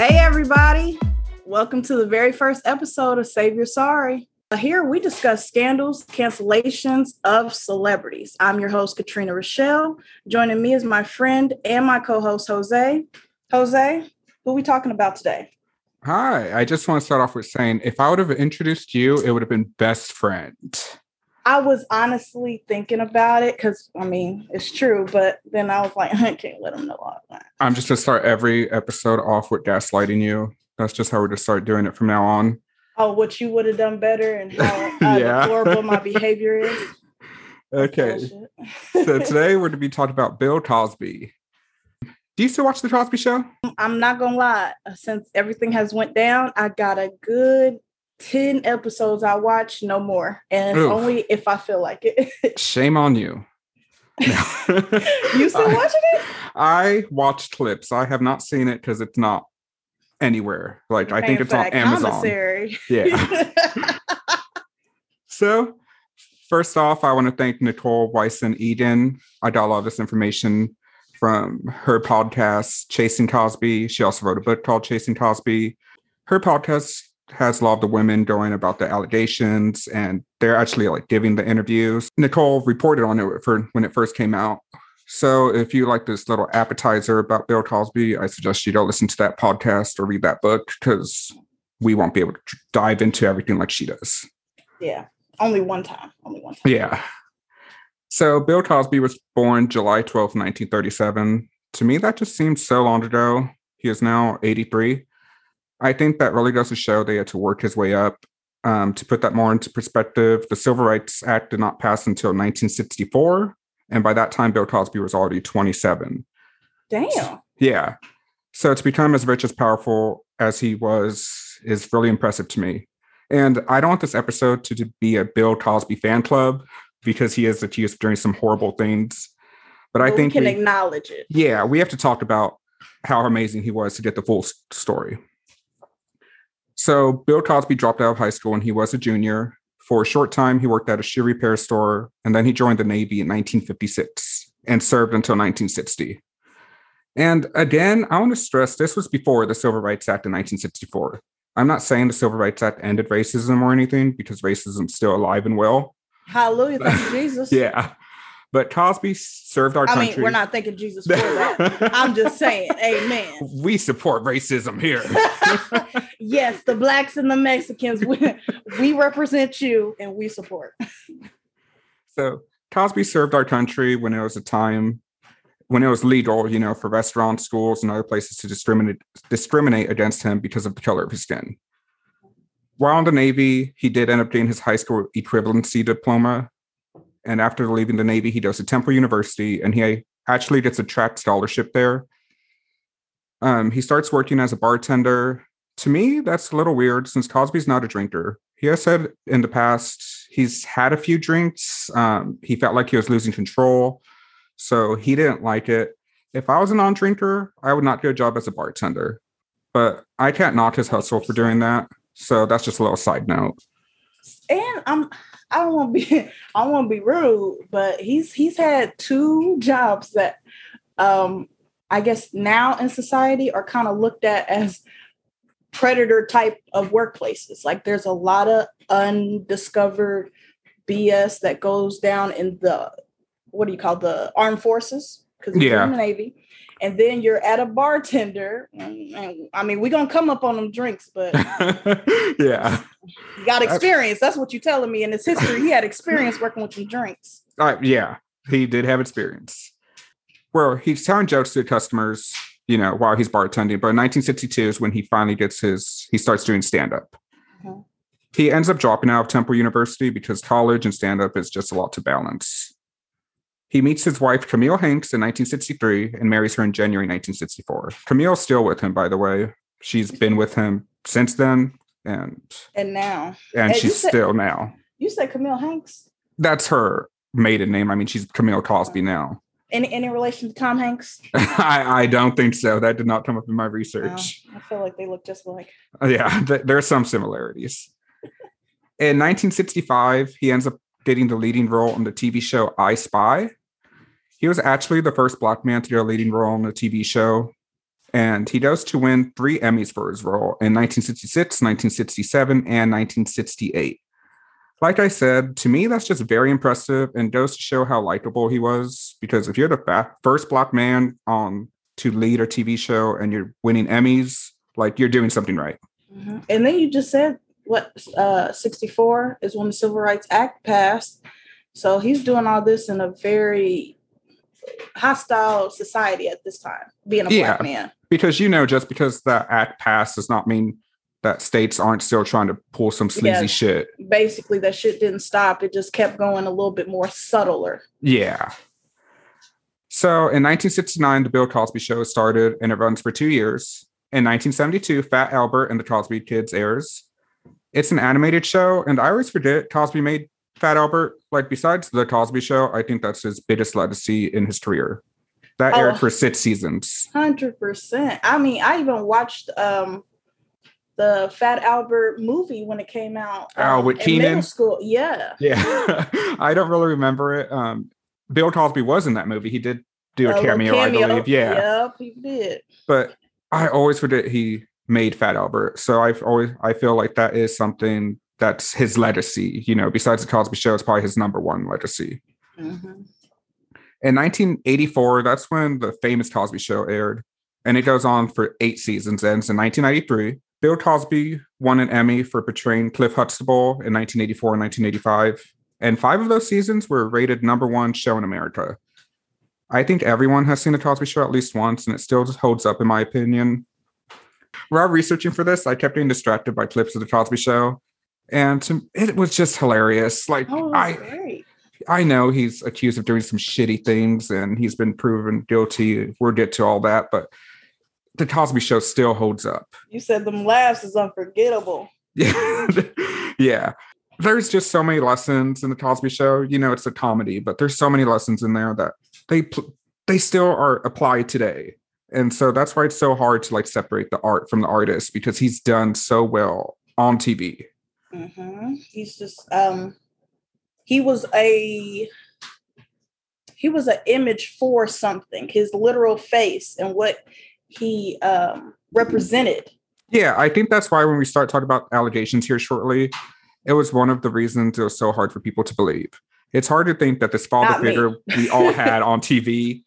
Hey, everybody. Welcome to the very first episode of Save Your Sorry. Uh, here we discuss scandals, cancellations of celebrities. I'm your host, Katrina Rochelle. Joining me is my friend and my co host, Jose. Jose, who are we talking about today? Hi, I just want to start off with saying if I would have introduced you, it would have been best friend. I was honestly thinking about it because I mean it's true, but then I was like, I can't let him know all that. I'm just gonna start every episode off with gaslighting you. That's just how we're gonna start doing it from now on. Oh, what you would have done better and how uh, Yeah. deplorable my behavior is. Okay. So today we're gonna be talking about Bill Cosby. Do you still watch the Cosby Show? I'm not gonna lie. Since everything has went down, I got a good ten episodes I watch, no more, and Oof. only if I feel like it. Shame on you. you still I- watching it? I watch clips. I have not seen it because it's not anywhere. Like I think it's on Amazon. Commissary. Yeah. So, first off, I want to thank Nicole Weisensee Egan. I got a lot of this information from her podcast, Chasing Cosby. She also wrote a book called Chasing Cosby. Her podcast has a lot of the women going about the allegations and they're actually like giving the interviews. Nicole reported on it for when it first came out. So if you like this little appetizer about Bill Cosby, I suggest you go listen to that podcast or read that book because we won't be able to dive into everything like she does. yeah, only one time. Only one time. Yeah. So Bill Cosby was born July 12th, 1937. To me, that just seems so long ago. He is now 83. I think that really goes to show they had to work his way up. Um, to put that more into perspective, the Civil Rights Act did not pass until 1964. And by that time, Bill Cosby was already 27. Damn. Yeah. So to become as rich as powerful as he was is really impressive to me. And I don't want this episode to, to be a Bill Cosby fan club because he is accused of doing some horrible things. But I think we can we- acknowledge it. yeah, we have to talk about how amazing he was to get the full story. So, Bill Cosby dropped out of high school when he was a junior. For a short time, he worked at a shoe repair store, and then he joined the Navy in 1956 and served until 1960. And again, I want to stress this was before the Civil Rights Act in 1964. I'm not saying the Civil Rights Act ended racism or anything because racism's still alive and well. Hallelujah. Thank you, Jesus. Yeah. But Cosby served our I country. mean, we're not thanking Jesus for that. I'm just saying, amen. we support racism here. yes, the blacks and the Mexicans, we, we represent you and we support. so Cosby served our country when it was a time when it was legal, you know, for restaurants, schools, and other places to discriminate discriminate against him because of the color of his skin. While in the Navy, he did end up getting his high school equivalency diploma. And after leaving the Navy, he goes to Temple University and he actually gets a track scholarship there. Um, he starts working as a bartender. To me, that's a little weird since Cosby's not a drinker. He has said in the past he's had a few drinks. Um, he felt like he was losing control, so he didn't like it. If I was a non drinker, I would not get a job as a bartender. But I can't knock his hustle for doing that. So that's just a little side note. And I'm I don't want to be I want to be rude, but he's he's had two jobs that um I guess now in society are kind of looked at as predator type of workplaces. Like there's a lot of undiscovered BS that goes down in the what do you call the armed forces? Because he's Yeah. in the Navy. And then you're at a bartender. And, and, I mean, we're gonna come up on them drinks, but yeah. he got experience. That's what you're telling me. In his history, he had experience working with some drinks. Uh, yeah, he did have experience. Well, he's telling jokes to customers, you know, while he's bartending. But in 1962 is when he finally gets his, he starts doing stand up. Mhm. He ends up dropping out of Temple University because college and stand up is just a lot to balance. He meets his wife, Camille Hanks, in 1963 and marries her in January 1964. Camille's still with him, by the way. She's been with him since then, and And now and she's said- still now. you said Camille Hanks. That's her maiden name. I mean, she's Camille Cosby now. Any any relation to Tom Hanks? I, I don't think so. That did not come up in my research. I feel like they look just like. Uh, Yeah, th- there are some similarities. In 1965, he ends up getting the leading role on the TV show I Spy. He was actually the first black man to get a leading role on a TV show. And he does to win three Emmys for his role in 1966, 1967, and 1968. Like I said, to me, that's just very impressive and goes to show how likable he was. Because if you're the first Black man on to lead a TV show and you're winning Emmys, like you're doing something right. Mm-hmm. And then you just said what uh 64 is when the Civil Rights Act passed. So he's doing all this in a very hostile society at this time, being a Yeah. black man. Because you know, just because that act passed does not mean that states aren't still trying to pull some sleazy Yeah. shit. Basically, that shit didn't stop. It just kept going a little bit more subtler. Yeah. So in 1969, the Bill Cosby Show started and it runs for two years. In 1972, Fat Albert and the Cosby Kids airs. It's an animated show, and I always forget Cosby made Fat Albert. Like, besides the Cosby Show, I think that's his biggest legacy in his career. That aired Oh. for six seasons. Hundred percent. I mean, I even watched um the Fat Albert movie when it came out. Oh, um, with in Kenan? middle school. Yeah. Yeah. I don't really remember it. Um, Bill Cosby was in that movie. He did do a, little cameo, I believe. Yeah. Yep, he did. but I always forget he made Fat Albert. So I've always I feel like that is something that's his legacy. You know, besides the Cosby Show, it's probably his number one legacy. Mhm. In 1984, that's when the famous Cosby Show aired, and it goes on for eight seasons. Ends in 1993. Bill Cosby won an Emmy for portraying Cliff Huxtable in 1984 and 1985, and five of those seasons were rated number one show in America. I think everyone has seen the Cosby Show at least once, and it still just holds up in my opinion. While researching for this, I kept getting distracted by clips of the Cosby Show, and to- it was just hilarious. Like Oh, I, great. I know he's accused of doing some shitty things and he's been proven guilty. We'll get to all that, but the Cosby Show still holds up. You said them laughs is unforgettable. Yeah. yeah. There's just so many lessons in the Cosby Show. You know, it's a comedy, but there's so many lessons in there that they pl- they still are applied today. And so that's why it's so hard to like separate the art from the artist because he's done so well on TV. Hmm He's just um he was a he was an image for something, his literal face and what he um represented. Yeah, I think that's why when we start talking about allegations here shortly, it was one of the reasons it was so hard for people to believe. It's hard to think that this father figure we all had on TV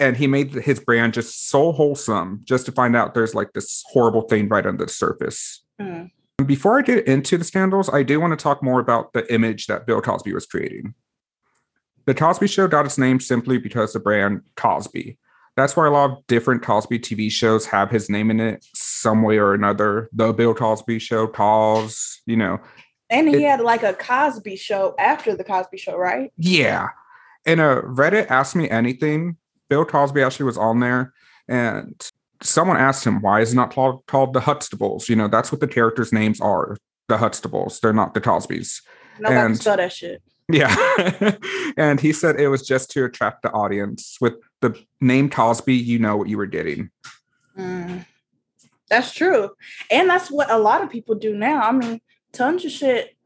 and he made his brand just so wholesome just to find out there's like this horrible thing right under the surface. Mm. Before I get into the scandals, I do want to talk more about the image that Bill Cosby was creating. The Cosby Show got its name simply because the brand Cosby. That's why a lot of different Cosby TV shows have his name in it some way or another. The Bill Cosby Show, Cos, you know. And he It- had like a Cosby show after the Cosby show, right? Yeah. And a Reddit asked me anything. Bill Cosby actually was on there, and someone asked him, why is it not called, called the Huxtables? You know, that's what the characters' names are the Huxtables. They're not the Cosbys. Nobody And- saw that shit. Yeah. and he said it was just to attract the audience. With the name Cosby, you know what you were getting. Mm. That's true. And that's what a lot of people do now. I mean, tons of shit,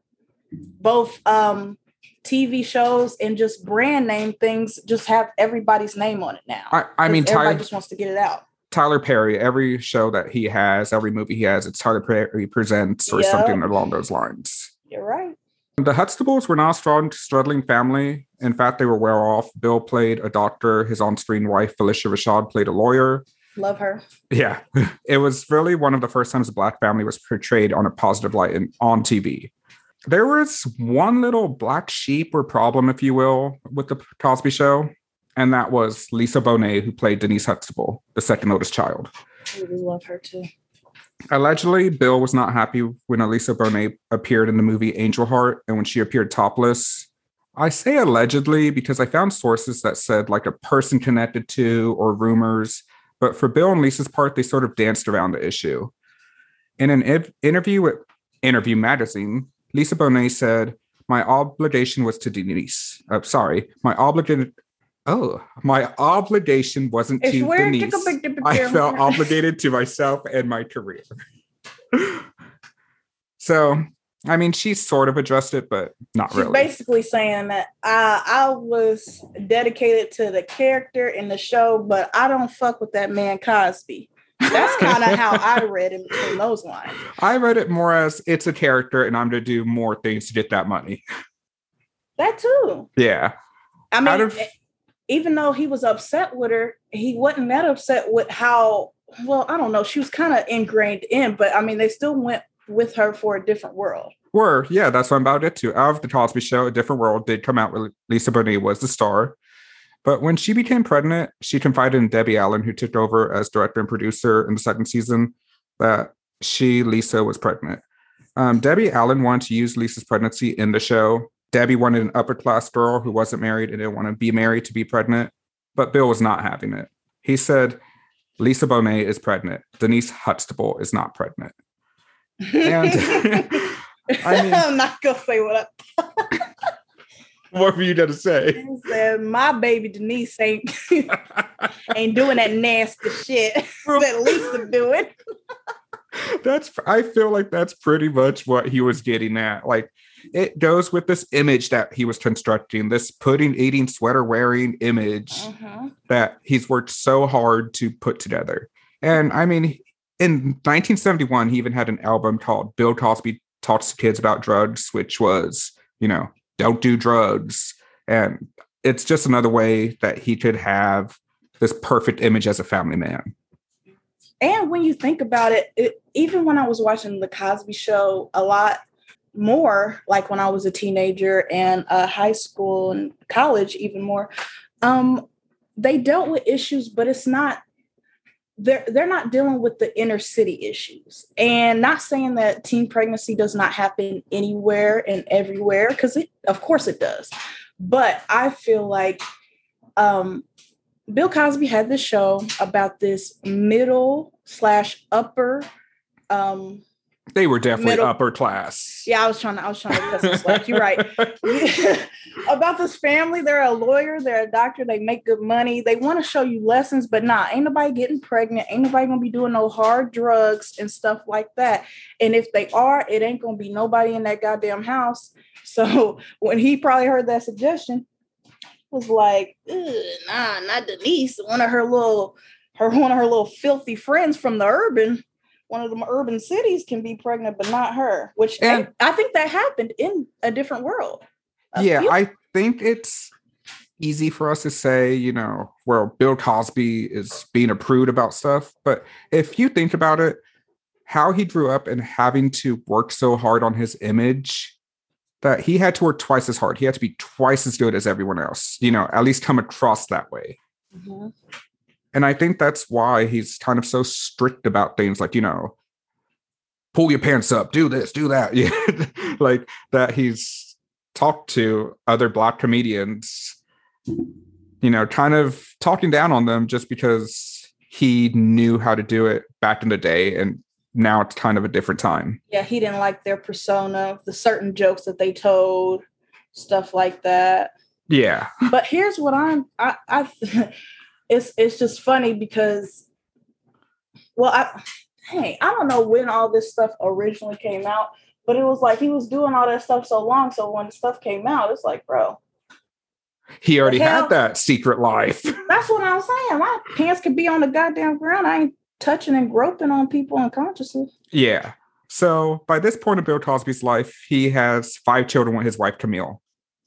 both um TV shows and just brand name things just have everybody's name on it now. I, I mean, everybody Tyler, just wants to get it out. Tyler Perry, every show that he has, every movie he has, it's Tyler Perry Presents or Yep. something along those lines. You're right. The Huxtables were not a strong, struggling family. In fact, they were well off. Bill played a doctor. His on-screen wife, Phylicia Rashad, played a lawyer. Love her. Yeah, it was really one of the first times a black family was portrayed on a positive light in, on TV. There was one little black sheep or problem, if you will, with the Cosby Show, and that was Lisa Bonet, who played Denise Huxtable, the second oldest child. I really love her too. Allegedly, Bill was not happy when Elisa Bonet appeared in the movie Angel Heart and when she appeared topless. I say allegedly because I found sources that said like a person connected to or rumors, but for Bill and Lisa's part, they sort of danced around the issue. In an ev- interview with Interview Magazine, Lisa Bonet said, "My obligation was to Denise. Uh, sorry, my obligation. Oh, my obligation wasn't It's to. Denise. I felt obligated to myself and my career. so I mean, she sort of addressed it, but not She's really. basically saying that uh, I was dedicated to the character in the show, but I don't fuck with that man Cosby. That's kind of how I read it in between those lines. I read it more as it's a character, and I'm going to do more things to get that money. That too. Yeah, I mean, of- even though he was upset with her, he wasn't that upset with how. Well, I don't know. She was kind of ingrained in, but I mean, they still went with her for a different world. were yeah. That's what I'm about to get to. Out of the Cosby Show, A Different World did come out. With Lisa Bonet was the star, but when she became pregnant, she confided in Debbie Allen, who took over as director and producer in the second season, that she Lisa was pregnant. Um, Debbie Allen wanted to use Lisa's pregnancy in the show. Debbie wanted an upper class girl who wasn't married and didn't want to be married to be pregnant, but Bill was not having it. He said, Lisa Bonet is pregnant. Denise Huxtable is not pregnant. And I mean- I'm not gonna say what I what were you going to say? said. My baby Denise ain't ain't doing that nasty shit that Lisa doing. that's I feel like that's pretty much what he was getting at. Like it goes with this image that he was constructing, this pudding eating, sweater wearing image Mhm. that he's worked so hard to put together. And I mean, in 1971, he even had an album called Bill Cosby Talks to Kids About Drugs, which was, you know, don't do drugs. And it's just another way that he could have this perfect image as a family man. And when you think about it, it, even when I was watching the Cosby Show a lot more, like when I was a teenager and uh, high school and college, even more, um, they dealt with issues, but it's not they're they're not dealing with the inner city issues. And not saying that teen pregnancy does not happen anywhere and everywhere, because of course it does. But I feel like um Bill Cosby had this show about this middle slash upper. Um, They were definitely Middle- upper class. yeah, I was trying to, I was trying to some slack. You're right. about this family. They're a lawyer, they're a doctor, they make good money. They want to show you lessons, but nah, ain't nobody getting pregnant. Ain't nobody gonna be doing no hard drugs and stuff like that. And if they are, it ain't gonna be nobody in that goddamn house. So when he probably heard that suggestion, was like, nah, not Denise. One of her little, her one of her little filthy friends from the urban, one of them urban cities can be pregnant, but not her. Which I- And- I, think that happened in a different world. A yeah, few- I think it's easy for us to say, you know, well, Bill Cosby is being a prude about stuff. But if you think about it, how he grew up and having to work so hard on his image that he had to work twice as hard. He had to be twice as good as everyone else, you know, at least come across that way. Mhm. And I think that's why he's kind of so strict about things like, you know, pull your pants up, do this, do that. Yeah. like that he's talked to other black comedians, you know, kind of talking down on them just because he knew how to do it back in the day. And now it's kind of a different time. Yeah, he didn't like their persona, the certain jokes that they told, stuff like that. Yeah. but here's what I'm I, I it's it's just funny because well I hey I don't know when all this stuff originally came out, but it was like he was doing all that stuff so long. So when stuff came out, it's like, bro, He already hell? had that secret life. that's what I'm saying. My pants could be on the goddamn ground. I ain't touching and groping on people unconsciously. Yeah. So by this point of Bill Cosby's life, he has five children with his wife Camille.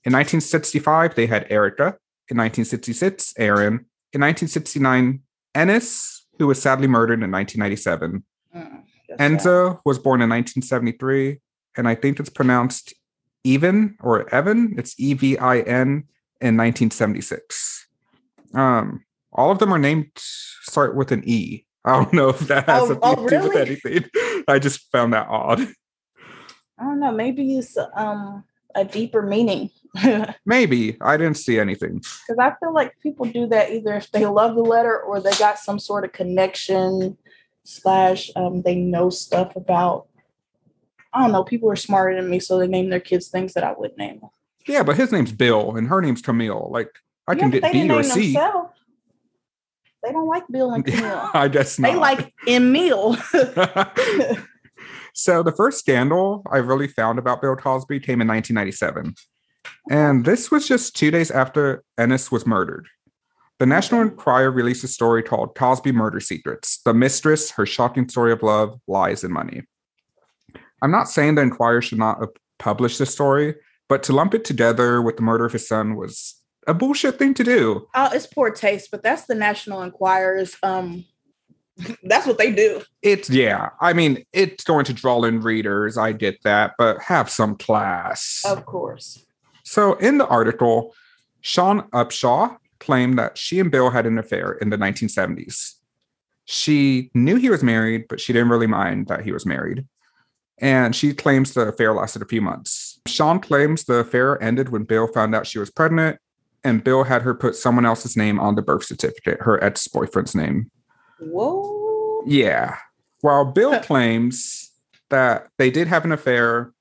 In 1965, they had Erica. In 1966, Aaron. In 1969, Ennis, who was sadly murdered in 1997. Mm, that's sad. Ensa was born in 1973, and I think it's pronounced even or Evan. It's E V I N in 1976. Um, all of them are named start with an E. I don't know if that has Oh, something oh, to do with anything. I just found that odd. I don't know. Maybe it's um a deeper meaning. Maybe I didn't see anything. Because I feel like people do that either if they love the letter or they got some sort of connection slash um, they know stuff about. I don't know. People are smarter than me, so they name their kids things that I would name. them. Yeah, but his name's Bill and her name's Camille. Like I Yeah, can get they B or C. themselves. They don't like Bill and Camille. I guess not. they like Emil. so the first scandal I really found about Bill Cosby came in 1997. And this was just two days after Ennis was murdered. The National Enquirer released a story called Cosby Murder Secrets The Mistress, Her Shocking Story of Love, Lies, and Money. I'm not saying the Enquirer should not have published this story, but to lump it together with the murder of his son was a bullshit thing to do. Oh, it's poor taste, but that's the National Enquirer's um that's what they do. It's yeah. I mean, it's going to draw in readers. I get that, but have some class. Of course. So in the article, Shawn Upshaw claimed that she and Bill had an affair in the 1970s. She knew he was married, but she didn't really mind that he was married. And she claims the affair lasted a few months. Shawn claims the affair ended when Bill found out she was pregnant, and Bill had her put someone else's name on the birth certificate, her ex boyfriend's name. Whoa. Yeah. While Bill claims that they did have an affair,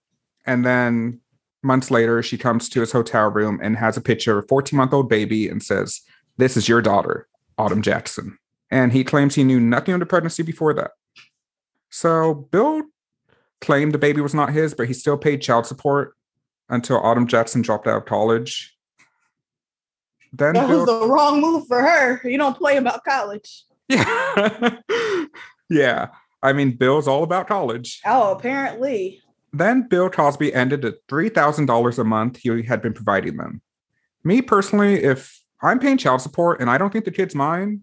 and then months later, she comes to his hotel room and has a picture of a 14 month old baby and says, This is your daughter, Autumn Jackson. And he claims he knew nothing of the pregnancy before that. So Bill claimed the baby was not his, but he still paid child support until Autumn Jackson dropped out of college. Then that Bill, was the wrong move for her. You don't play about college. Yeah. yeah. I mean, Bill's all about college. Oh, apparently. Then Bill Cosby ended at $3,000 a month he had been providing them. Me personally, if I'm paying child support and I don't think the kid's mine,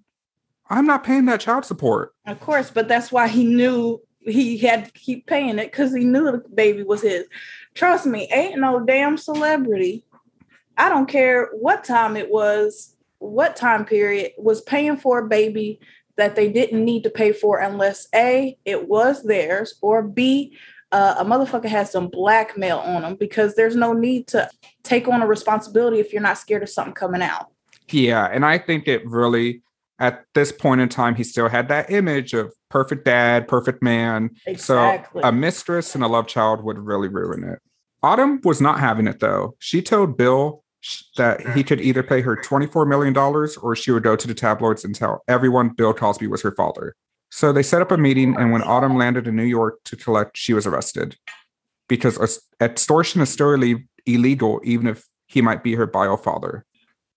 I'm not paying that child support. Of course, but that's why he knew he had to keep paying it because he knew the baby was his. Trust me, ain't no damn celebrity. I don't care what time it was, what time period was paying for a baby that they didn't need to pay for unless A, it was theirs, or B, uh, a motherfucker has some blackmail on them because there's no need to take on a responsibility if you're not scared of something coming out. Yeah. And I think it really, at this point in time, he still had that image of perfect dad, perfect man. Exactly. So a mistress and a love child would really ruin it. Autumn was not having it though. She told Bill that he could either pay her $24 million or she would go to the tabloids and tell everyone Bill Cosby was her father. So they set up a meeting, and when Autumn landed in New York to collect, she was arrested because extortion is still illegal, even if he might be her bio father.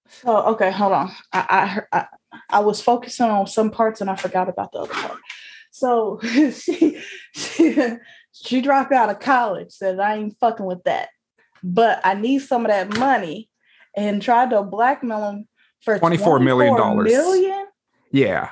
So okay, hold on. I, I I I was focusing on some parts and I forgot about the other part. So she she she dropped out of college, said I ain't fucking with that, but I need some of that money, and tried to blackmail him for twenty four million dollars. Million. Yeah.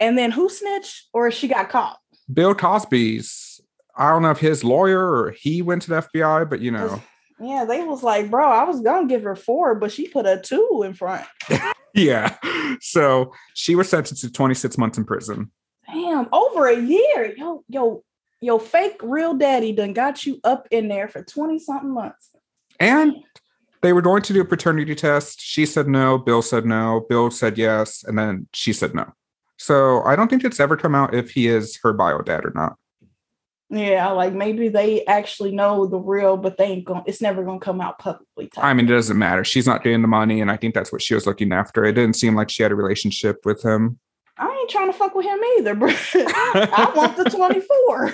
And then who snitched or she got caught? Bill Cosby's. I don't know if his lawyer or he went to the FBI, but you know. Yeah, they was like, bro, I was gonna give her four, but she put a two in front. yeah. So she was sentenced to 26 months in prison. Damn, over a year. Yo, yo, yo, fake real daddy done got you up in there for 20 something months. And they were going to do a paternity test. She said no. Bill said no. Bill said yes. And then she said no. So I don't think it's ever come out if he is her bio dad or not. Yeah, like maybe they actually know the real, but they ain't going. It's never going to come out publicly. I mean, it doesn't matter. She's not getting the money, and I think that's what she was looking after. It didn't seem like she had a relationship with him. I ain't trying to fuck with him either, bro. I want the twenty four.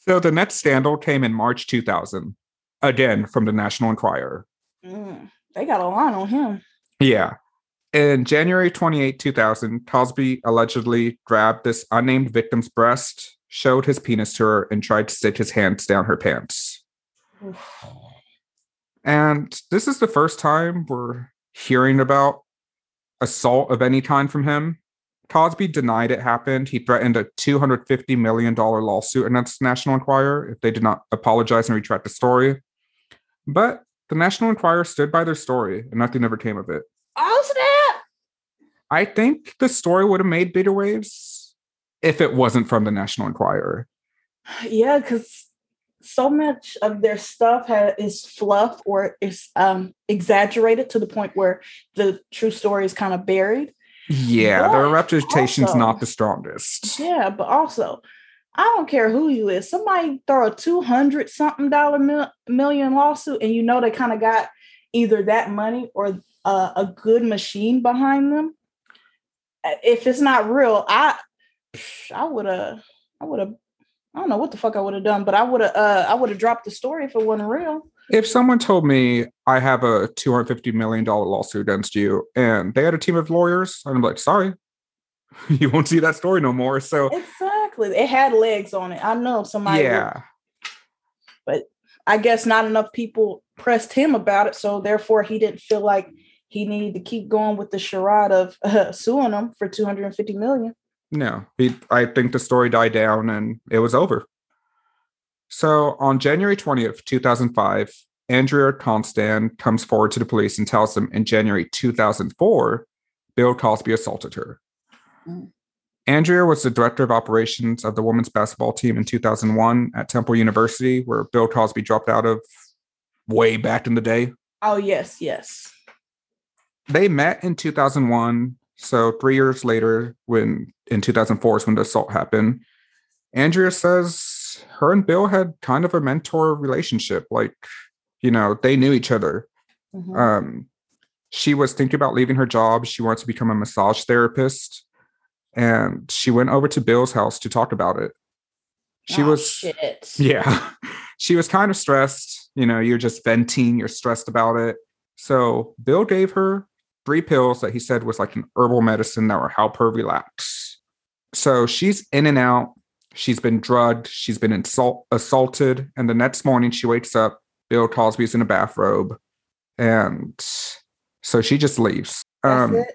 So the next scandal came in March 2000, again from the National Enquirer. Mm, they got a line on him. Yeah. In January 28, 2000, Cosby allegedly grabbed this unnamed victim's breast, showed his penis to her, and tried to stick his hands down her pants. and this is the first time we're hearing about assault of any kind from him. Cosby denied it happened. He threatened a $250 million lawsuit against the National Enquirer if they did not apologize and retract the story. But the National Enquirer stood by their story and nothing ever came of it. Oh, snap! I think the story would have made bigger waves if it wasn't from the National Enquirer. Yeah, because so much of their stuff ha- is fluff or is um, exaggerated to the point where the true story is kind of buried. Yeah, but their reputation's also, not the strongest. Yeah, but also, I don't care who you is. Somebody throw a two hundred something dollar mil- million lawsuit, and you know they kind of got either that money or uh, a good machine behind them. If it's not real, I I would have I would have I don't know what the fuck I would have done, but I would have uh I would have dropped the story if it wasn't real. If someone told me I have a two hundred fifty million dollar lawsuit against you, and they had a team of lawyers, I'm like, sorry, you won't see that story no more. So Exactly. It had legs on it. I know somebody would- yeah, but I guess not enough people pressed him about it, so therefore he didn't feel like he needed to keep going with the charade of uh, suing them for 250 million. no, he, I think the story died down and it was over. So on January twentieth, two thousand five, Andrea Constand comes forward to the police and tells them in January two thousand four, Bill Cosby assaulted her. Mm. Andrea was the director of operations of the women's basketball team in 2001 at Temple University, where Bill Cosby dropped out of way back in the day. Oh yes, yes. They met in 2001. So three years later, when in 2004 is when the assault happened, Andrea says her and Bill had kind of a mentor relationship. Like, you know, they knew each other. Mhm. Um, she was thinking about leaving her job. She wanted to become a massage therapist. And she went over to Bill's house to talk about it. She Oh, was shit. yeah. She was kind of stressed. You know, you're just venting, you're stressed about it. So Bill gave her three pills that he said was like an herbal medicine that would help her relax. So she's in and out. She's been drugged. She's been insult- assaulted. And the next morning she wakes up. Bill Cosby's in a bathrobe. And so she just leaves. That's um, it.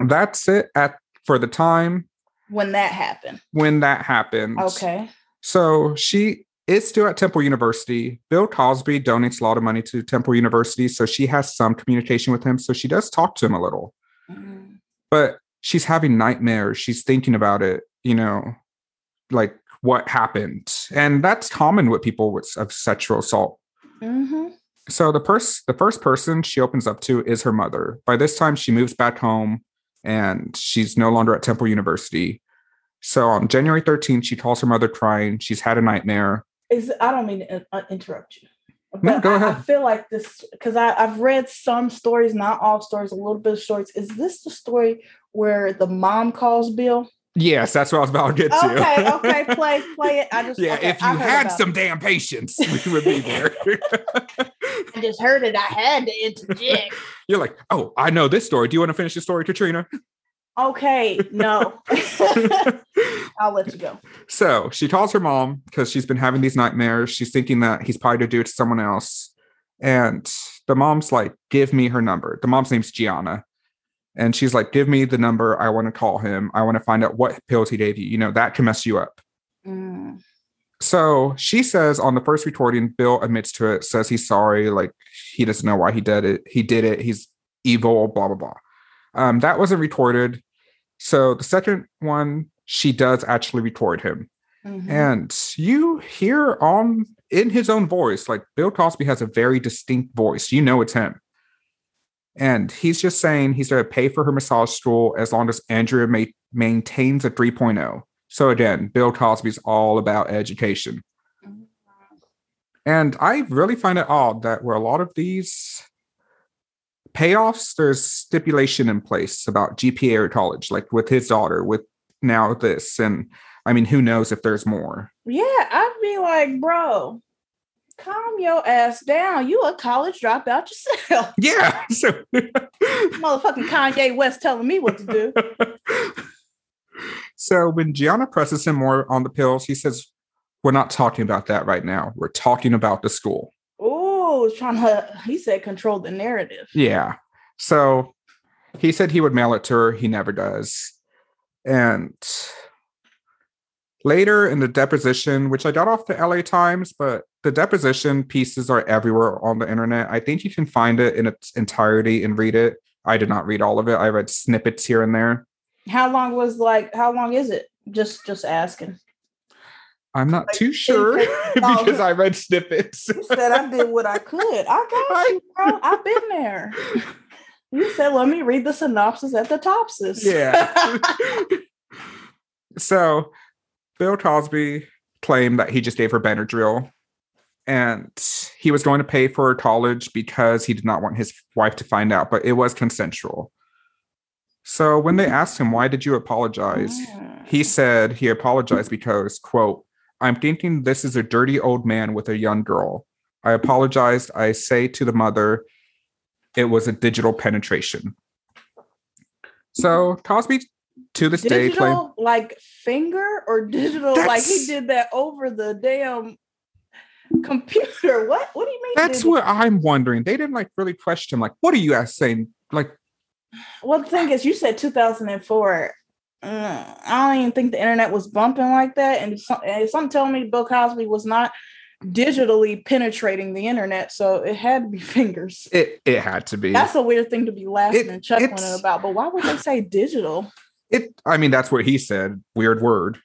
that's it at for the time When that happened. when that happened. Okay. So she is still at Temple University. Bill Cosby donates a lot of money to Temple University, so she has some communication with him. So she does talk to him a little, Mhm. but she's having nightmares. She's thinking about it, you know, like what happened, and that's common with people with of sexual assault. Mhm. So the first the first person she opens up to is her mother. By this time, she moves back home, and she's no longer at Temple University. So on January 13th, she calls her mother crying. She's had a nightmare. Is I don't mean to uh, interrupt you. But No, go I, I feel like this because I've read some stories, not all stories, a little bit of stories. Is this the story where the mom calls Bill? Yes, that's what I was about to get to. Okay, okay, play, play it. I just yeah, okay, if you I had about some damn patience, we would be there. I just heard it. I had to interject. You're like, oh, I know this story. Do you want to finish the story, Katrina? okay, no, I'll let you go. so she calls her mom because she's been having these nightmares. She's thinking that he's probably to do it to someone else. And the mom's like, give me her number. The mom's name's Gianna. And she's like, give me the number. I want to call him. I want to find out what pills he gave you. You know, that can mess you up. Mm, So she says on the first recording, Bill admits to it, says he's sorry, like he doesn't know why he did it. He did it. He's evil, blah blah blah. Um, that wasn't recorded. So the second one, she does actually record him, mhm. and you hear on in his own voice, like Bill Cosby has a very distinct voice. You know it's him. And he's just saying he's going to pay for her massage school as long as Andrea ma- maintains a 3.0. So again, Bill Cosby's all about education. And I really find it odd that where a lot of these payoffs, there's stipulation in place about GPA or college, like with his daughter, with now this. And I mean, who knows if there's more? Yeah, I'd be like, bro, calm your ass down. You a college dropout yourself. Yeah. So Motherfucking Kanye West telling me what to do. so when Gianna presses him more on the pills, he says, We're not talking about that right now. We're talking about the school. Oh, trying to, he said, control the narrative. Yeah. So he said he would mail it to her. He never does. And later in the deposition, which I got off the LA Times, but the deposition pieces are everywhere on the internet. I think you can find it in its entirety and read it. I did not read all of it. I read snippets here and there. How long was like, how long is it? Just, just asking. I'm not Like, too sure because I read snippets. You said I did what I could. I got you, bro. I've been there. You said, let me read the synopsis at the topsis. Yeah. so Bill Cosby claimed that he just gave her Benadryl and he was going to pay for her college because he did not want his wife to find out, but it was consensual. So when they asked him, why did you apologize? Mm. He said he apologized because, quote, I'm thinking this is a dirty old man with a young girl. I apologized. I say to the mother, it was a digital penetration. So Cosby to this day claim Digital like finger or digital like he did that over the damn computer. What? What do you mean? that's digital? what I'm wondering. They didn't like really question like what are you guys saying? Like Well, the thing is, you said 2004. Mm, I don't even think the internet was bumping like that. And some, and some telling me Bill Cosby was not digitally penetrating the internet, so it had to be fingers. it it had to be. That's a weird thing to be laughing It- and chuckling about. But why would they say digital? It I mean that's what he said. Weird word.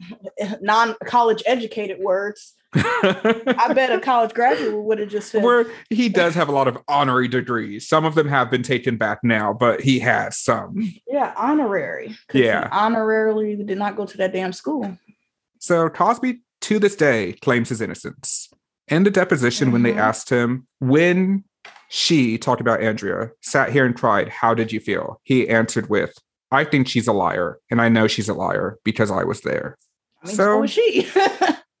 Non-college educated words. I bet a college graduate would have just said, Where he does have a lot of honorary degrees. Some of them have been taken back now, but he has some. "Yeah, honorary." Yeah. honorarily did not go to that damn school. So Cosby, to this day, claims his innocence. In the deposition, when they Mhm. asked him when she talked about Andrea, sat here and cried, How did you feel? He answered with, I think she's a liar, and I know she's a liar because I was there. I mean, So- so was she.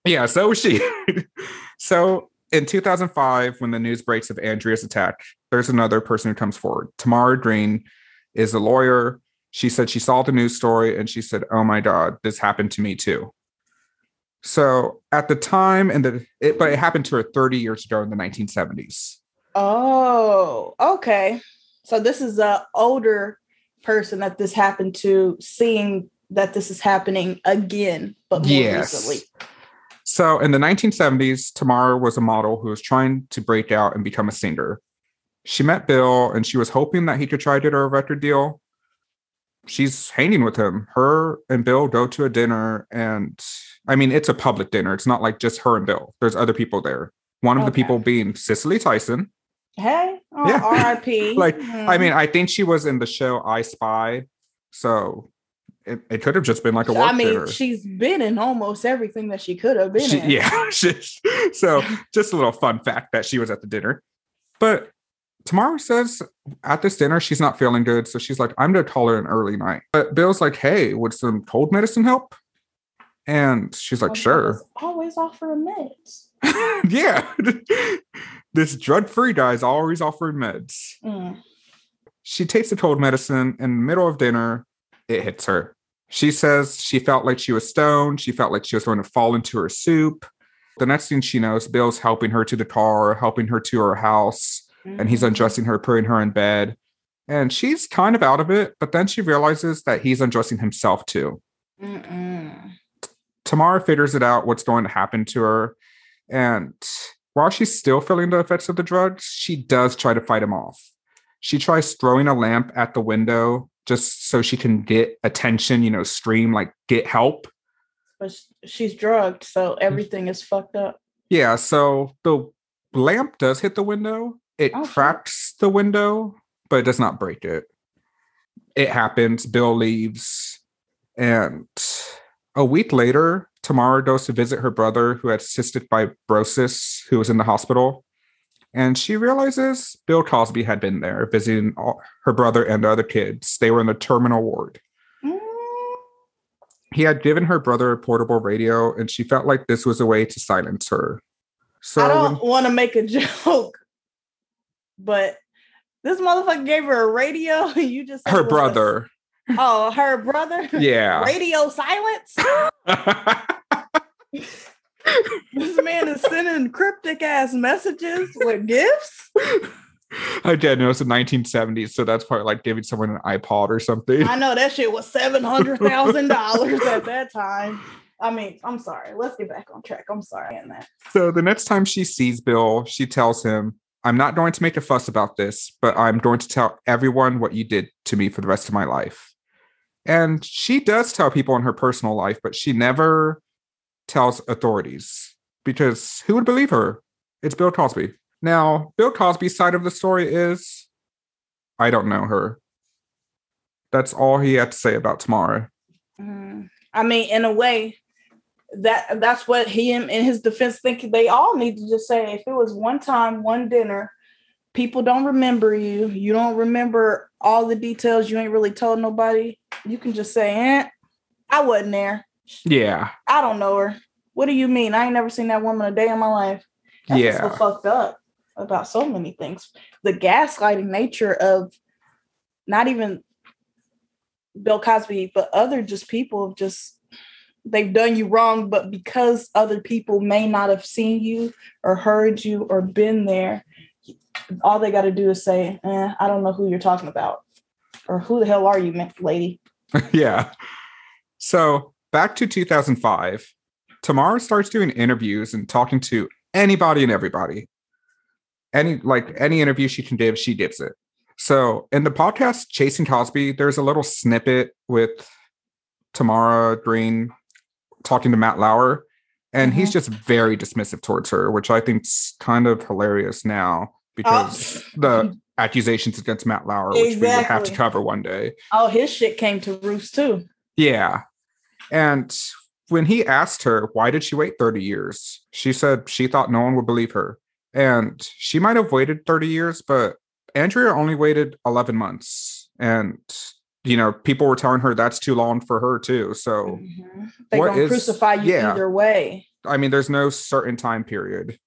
Yeah, so was she. so in 2005, when the news breaks of Andrea's attack, there's another person who comes forward. Tamara Green is a lawyer. She said she saw the news story and she said, Oh my God, this happened to me too. So at the time, and the it, but it happened to her 30 years ago in the 1970s. Oh, okay. So this is a older person that this happened to, seeing that this is happening again, but more Yes. recently. So in the 1970s, Tamara was a model who was trying to break out and become a singer. She met Bill and she was hoping that he could try to get her a record deal. She's hanging with him. Her and Bill go to a dinner, and I mean, it's a public dinner. It's not like just her and Bill, there's other people there. One of the people being Cicely Tyson. Hey, oh, Yeah. R.I.P. Like, Mhm. I mean, I think she was in the show I Spy. So it, it could have just been like a work I mean, dinner. she's been in almost everything that she could have been She- in. yeah. so just a little fun fact that she was at the dinner. But Tamara says at this dinner she's not feeling good, so she's like, "I'm gonna call her an early night." But Bill's like, "Hey, would some cold medicine help?" And she's like, Oh, "Sure." Always offer a meds. yeah, this drug-free guy's always offering meds. Mm. She takes the cold medicine in the middle of dinner. It hits her. She says she felt like she was stoned. She felt like she was going to fall into her soup. The next thing she knows, Bill's helping her to the car, helping her to her house, and he's Mhm. undressing her, putting her in bed. And she's kind of out of it, but then she realizes that he's undressing himself too. Mm-mm. Tamara figures it out what's going to happen to her. And while she's still feeling the effects of the drugs, she does try to fight him off. She tries throwing a lamp at the window just so she can get attention, you know, scream, like get help. But she's drugged, so mm-hmm. everything is fucked up. Yeah, so the lamp does hit the window. It Oh, cracks the window, but it does not break it. It happens. Bill leaves. And a week later, Tamara goes to visit her brother who had cystic fibrosis, who was in the hospital. And she realizes Bill Cosby had been there visiting all, her brother and the other kids. They were in the terminal ward. Mm. He had given her brother a portable radio, and she felt like this was a way to silence her. So I don't want to make a joke, but this motherfucker gave her a radio. You just her brother. Oh, her brother. Yeah. Radio silence. This man is sending cryptic ass messages with gifts. I did know it's the 1970s, so that's probably like giving someone an iPod or something. I know that shit was seven hundred thousand dollars at that time. I mean, I'm sorry. Let's get back on track. I'm sorry. So the next time she sees Bill, she tells him, I'm not going to make a fuss about this, but I'm going to tell everyone what you did to me for the rest of my life. And she does tell people in her personal life, but she never tells authorities because who would believe her? It's Bill Cosby. Now, Bill Cosby's side of the story is I don't know her. That's all he had to say about Tamara. Mm. I mean, in a way, that that's what he in his defense think they all need to just say. If it was one time, one dinner, people don't remember you. You don't remember all the details. You ain't really told nobody. You can just say, "Eh, I wasn't there. Yeah. I don't know her." What do you mean? I ain't never seen that woman a day in my life. That's Yeah. so fucked up about so many things. The gaslighting nature of not even Bill Cosby, but other just people just they've done you wrong, but because other people may not have seen you or heard you or been there, all they got to do is say, eh, I don't know who you're talking about. Or who the hell are you, lady? yeah. So back to 2005, Tamara starts doing interviews and talking to anybody and everybody. Any like any interview she can give, she gives it. So in the podcast Chasing Cosby, there's a little snippet with Tamara Green talking to Matt Lauer, and he's Mhm. just very dismissive towards her, which I think's kind of hilarious now because the accusations against Matt Lauer, which we would have to cover one day. Oh, his shit came to roost too. Yeah. And when he asked her, why did she wait 30 years? She said she thought no one would believe her. And she might have waited 30 years, but Andrea only waited 11 months. And, you know, people were telling her that's too long for her, too. So, Mhm. They what gonna crucify you yeah. either way. I mean, there's no certain time period.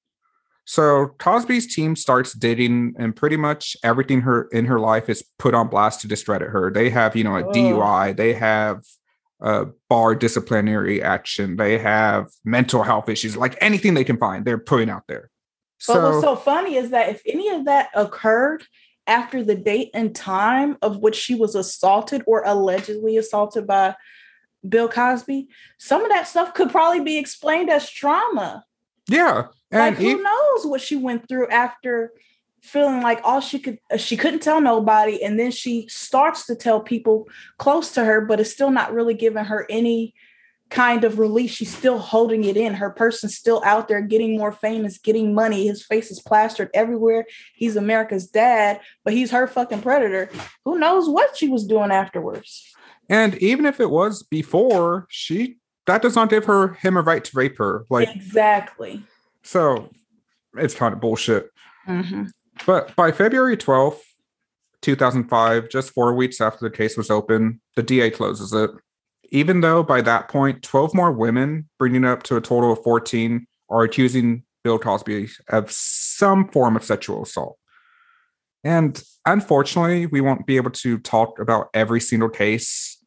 So Cosby's team starts digging, and pretty much everything her in her life is put on blast to discredit her. They have, you know, a Oh. DUI, they have a bar disciplinary action, they have mental health issues, like anything they can find, they're putting out there. But So what's so funny is that if any of that occurred after the date and time of which she was assaulted or allegedly assaulted by Bill Cosby, some of that stuff could probably be explained as trauma. yeah, and like who e- knows what she went through after feeling like all she could uh, she couldn't tell nobody and then she starts to tell people close to her but it's still not really giving her any kind of relief. She's still holding it in. Her person's still out there getting more famous getting money. His face is plastered everywhere. He's america's dad but he's her fucking predator. Who knows what she was doing afterwards? And even if it was before, she that does not give her him a right to rape her. Like exactly so, it's kind of bullshit. Mhm. But by February 12th, 2005, just four weeks after the case was open, the DA closes it. Even though by that point, 12 more women, bringing up to a total of 14, are accusing Bill Cosby of some form of sexual assault. And unfortunately, we won't be able to talk about every single case,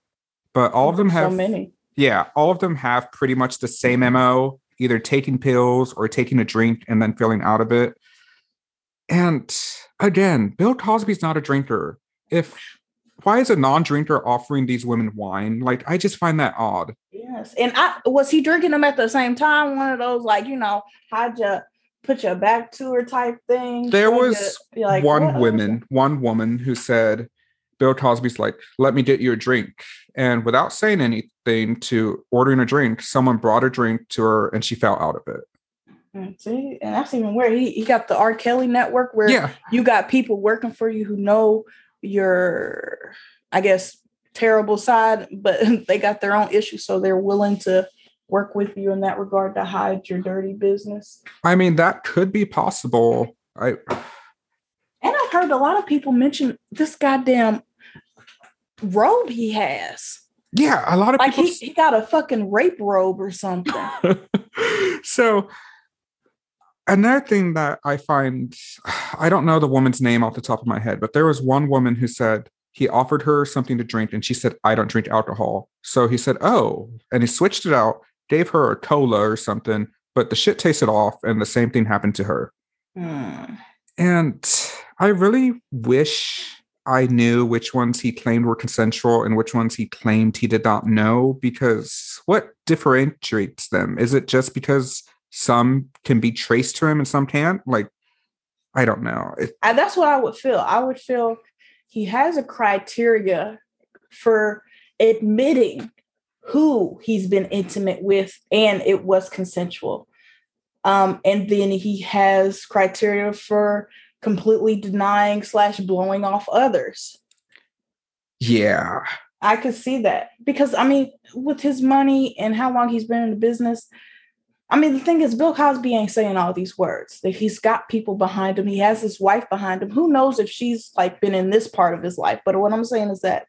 but all of them have so many yeah, all of them have pretty much the same MO, either taking pills or taking a drink and then feeling out of it. And again, Bill Cosby's not a drinker. If why is a non-drinker offering these women wine? Like I just find that odd. Yes. And I was he drinking them at the same time? One of those like, you know, how'd you put your back to her type thing? There How'd was you like, one woman, one woman who said, Bill Cosby's like, let me get you a drink. And without saying anything to ordering a drink, someone brought a drink to her and she fell out of it. Mm, See, and that's even where he, he got the R. Kelly network where Yeah. you got people working for you who know your, I guess, terrible side, but they got their own issues. So they're willing to work with you in that regard to hide your dirty business. I mean, that could be possible. I And I've heard a lot of people mention this goddamn robe he has. yeah, a lot of Like people he, he got a fucking rape robe or something. so another thing that I find I don't know the woman's name off the top of my head, but there was one woman who said he offered her something to drink and she said, I don't drink alcohol. So he said, Oh, and he switched it out, gave her a cola or something, but the shit tasted off, and the same thing happened to her. Hmm. And I really wish I knew which ones he claimed were consensual and which ones he claimed he did not know, because what differentiates them? Is it just because some can be traced to him and some can't? Like, I don't know. It, that's what I would feel. I would feel he has a criteria for admitting who he's been intimate with and it was consensual. Um, and then he has criteria for completely denying slash blowing off others. yeah. I could see that because I mean, with his money and how long he's been in the business, I mean, the thing is, Bill Cosby ain't saying all these words. That he's got people behind him. He has his wife behind him. Who knows if she's like been in this part of his life? But what I'm saying is that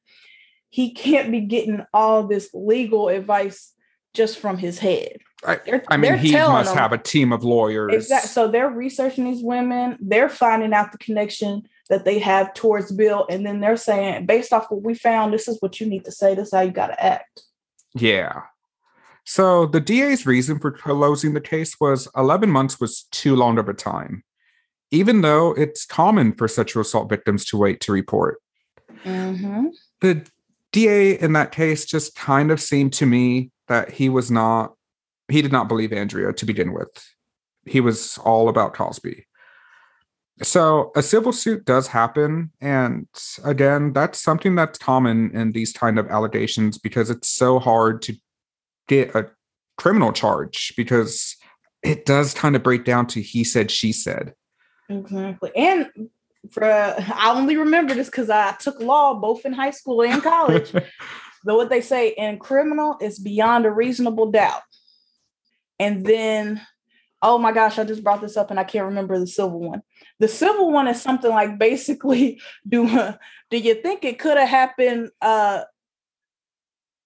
he can't be getting all this legal advice just from his head. I, I mean, he must them- have a team of lawyers. Exactly. So they're researching these women. They're finding out the connection that they have towards Bill, and then they're saying, based off what we found, this is what you need to say. This is how you got to act. Yeah. So the DA's reason for closing the case was 11 months was too long of a time, even though it's common for sexual assault victims to wait to report. Mm-hmm. The DA in that case just kind of seemed to me that he was not, he did not believe Andrea to begin with. He was all about Cosby. So a civil suit does happen. And again, that's something that's common in these kind of allegations because it's so hard to get a criminal charge because it does kind of break down to he said, she said. Exactly. And for I only remember this because I took law both in high school and college. but what they say in criminal is beyond a reasonable doubt. And then, oh my gosh, I just brought this up and I can't remember the civil one. The civil one is something like basically, do do you think it could have happened? Uh,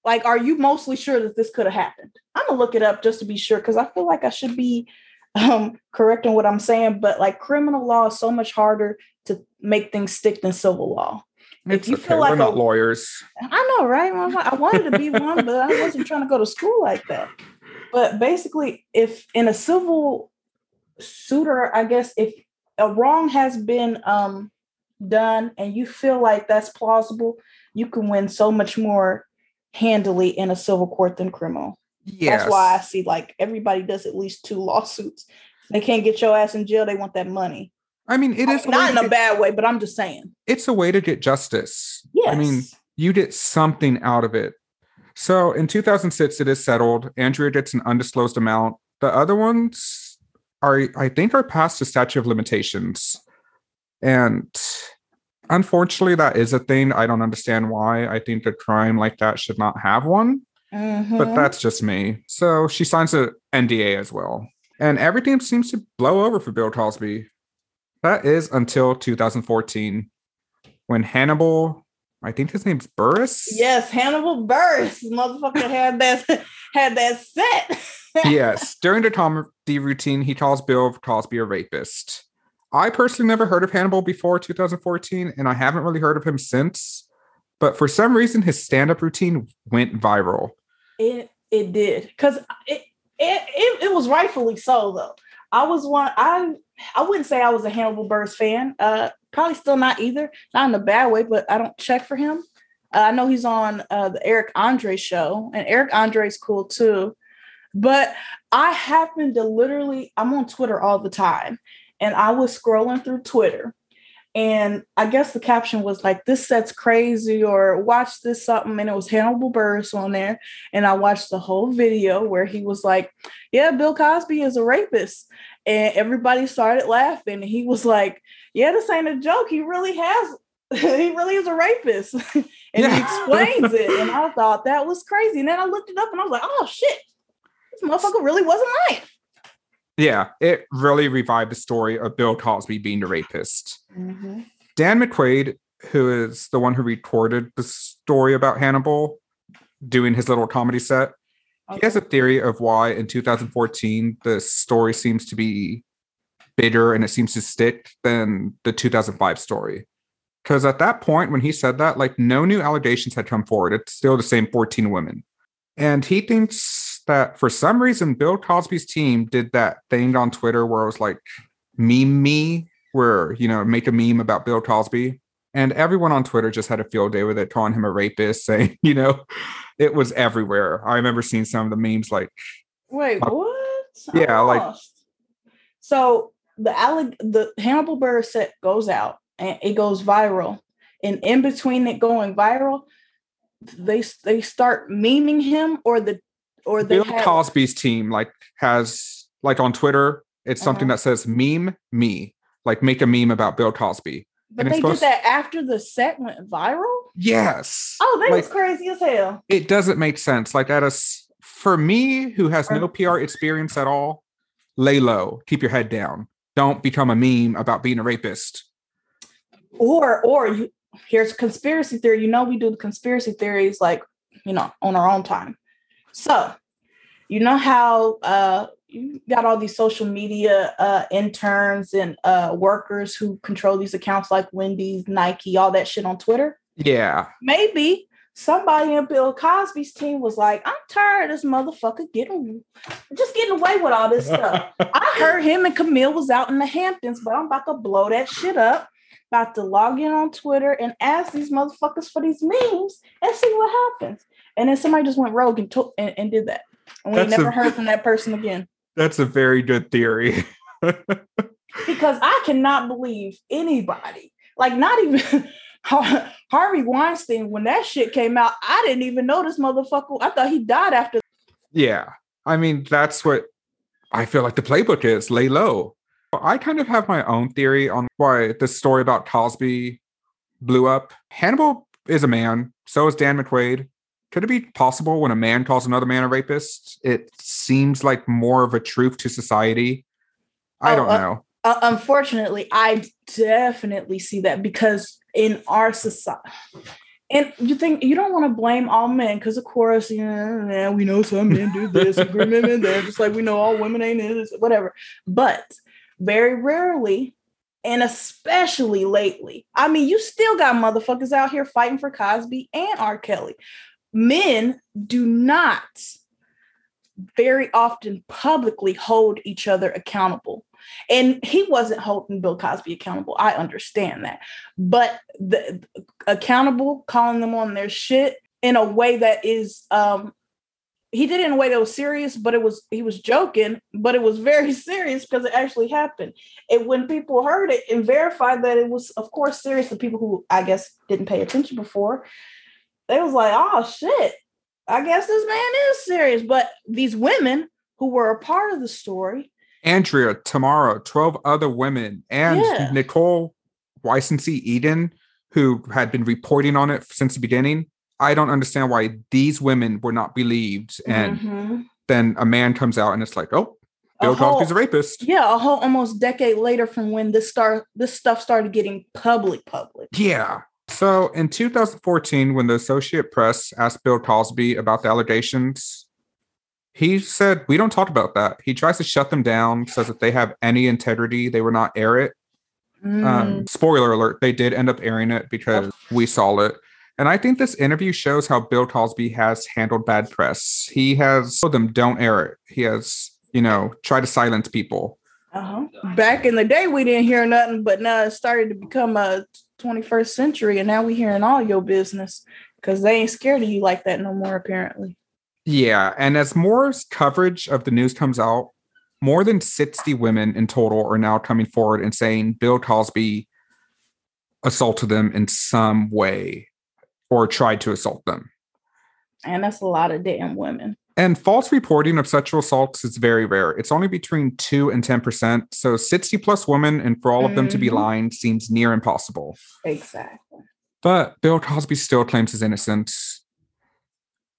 like, are you mostly sure that this could have happened? I'm gonna look it up just to be sure because I feel like I should be um correcting what I'm saying, but like criminal law is so much harder to make things stick than civil law. If It's you okay. feel like We're not a- lawyers. I know, right? I wanted to be one, but I wasn't trying to go to school like that. But basically, if in a civil suitor, I guess if a wrong has been um done and you feel like that's plausible, you can win so much more handily in a civil court than criminal. Yes. That's why I see like everybody does at least two lawsuits. They can't get your ass in jail. They want that money. I mean, it is not in a bad way, but I'm just saying. it's a way to get justice. Yes. I mean, you get something out of it. So in 2006, it is settled. Andrea gets an undisclosed amount. The other ones are, I think, are past the statute of limitations. And unfortunately, that is a thing. I don't understand why. I think a crime like that should not have one, but Mhm. that's just me. So she signs an NDA as well. And everything seems to blow over for Bill Cosby. That is until 2014 when Hannibal, I think his name's Buress. Yes, Hannibal Buress, motherfucker had that had that set. yes. During the comedy routine, he calls Bill Cosby a rapist. I personally never heard of Hannibal before 2014, and I haven't really heard of him since. But for some reason, his stand-up routine went viral. It it did because it, it it it was rightfully so though. I was one. I I wouldn't say I was a Hannibal Buress fan. Uh, probably still not either. Not in a bad way, but I don't check for him. Uh, I know he's on uh, the Eric Andre show, and Eric Andre's cool too. But I happened to literally, I'm on Twitter all the time, and I was scrolling through Twitter, and I guess the caption was like, "This set's crazy," or "Watch this something," and it was Hannibal Buress on there, and I watched the whole video where he was like, "Yeah, Bill Cosby is a rapist," and everybody started laughing, and he was like, "Yeah, this ain't a joke. He really has." he really is a rapist and he explains it and i thought that was crazy and then i looked it up and i was like oh shit this motherfucker really wasn't lying Yeah, it really revived the story of Bill Cosby being a rapist. Mm-hmm. Dan McQuade, who is the one who recorded the story about Hannibal doing his little comedy set, he has a theory of why in 2014 the story seems to be bigger and it seems to stick than the 2005 story. Because at that point, when he said that, like no new allegations had come forward. It's still the same 14 women. And he thinks that for some reason, Bill Cosby's team did that thing on Twitter where it was like meme me, where, you know, make a meme about Bill Cosby. And everyone on Twitter just had a field day with it, calling him a rapist, saying, you know, it was everywhere. I remember seeing some of the memes like, Wait, Uh, what? I'm yeah, like- lost. so the alleg- the Hannibal Buress set goes out and it goes viral, and in between it going viral, they they start memeing him or the or the Bill have, Cosby's team like has like on Twitter, it's something Uh-huh. that says meme me, like make a meme about Bill Cosby. But they did that after the set went viral. Yes. Oh, that like, was crazy as hell. it doesn't make sense. Like at us for me, who has no PR experience at all, lay low, keep your head down. Don't become a meme about being a rapist. Or or you here's conspiracy theory. You know we do the conspiracy theories like you know on our own time. So You know how uh, you got all these social media uh, interns and uh, workers who control these accounts like Wendy's, Nike, all that shit on Twitter? Yeah. Maybe somebody in Bill Cosby's team was like, I'm tired of this motherfucker getting just getting away with all this stuff. I heard him and Camille was out in the Hamptons, but I'm about to blow that shit up. About to log in on Twitter and ask these motherfuckers for these memes and see what happens. And then somebody just went rogue and took and, and did that. And we That's never a- heard from that person again. That's a very good theory. Because I cannot believe anybody, like not even Harvey Weinstein, when that shit came out, I didn't even know this motherfucker. I thought he died after yeah. I mean, that's what I feel like the playbook is lay low. I kind of have my own theory on why the story about Cosby blew up. Hannibal is a man, so is Dan McQuade. Could it be possible when a man calls another man a rapist? It seems like more of a truth to society. I Oh, don't uh, know. Uh, unfortunately, I definitely see that because in our society, and you think you don't want to blame all men because, of course, you know, we know some men do this, women there, just like we know all women ain't this, whatever. But very rarely, and especially lately, I mean, you still got motherfuckers out here fighting for Cosby and R. Kelly. Men do not very often publicly hold each other accountable. And he wasn't holding Bill Cosby accountable. I understand that. But the accountable, calling them on their shit in a way that is um he did it in a way that was serious, but it was he was joking, but it was very serious because it actually happened. And when people heard it and verified that it was, of course, serious, the people who I guess didn't pay attention before, they was like, oh shit, I guess this man is serious. But these women who were a part of the story, Andrea, Tamara, 12 other women, and Yeah. Nicole Weisensee Egan, who had been reporting on it since the beginning. I don't understand why these women were not believed. And Mhm. then a man comes out and it's like, oh, Bill Cosby's a rapist. yeah, a whole almost decade later from when this start this stuff started getting public public. Yeah. So in 2014, when the Associate Press asked Bill Cosby about the allegations, he said, We don't talk about that. He tries to shut them down, says if they have any integrity, they will not air it. Mm, Um, spoiler alert, they did end up airing it because we saw it. And I think this interview shows how Bill Cosby has handled bad press. He has told them don't air it. He has, you know, tried to silence people. uh-huh. Back in the day, we didn't hear nothing, but now it started to become a 21st century, and now we hearing all your business because they ain't scared of you like that no more. Apparently, Yeah, and as more coverage of the news comes out, more than 60 women in total are now coming forward and saying Bill Cosby assaulted them in some way or tried to assault them. and that's a lot of damn women. And false reporting of sexual assaults is very rare. It's only between 2 and 10%. So 60 plus women and for all of them to be Mhm. lying seems near impossible. Exactly. But Bill Cosby still claims his innocence.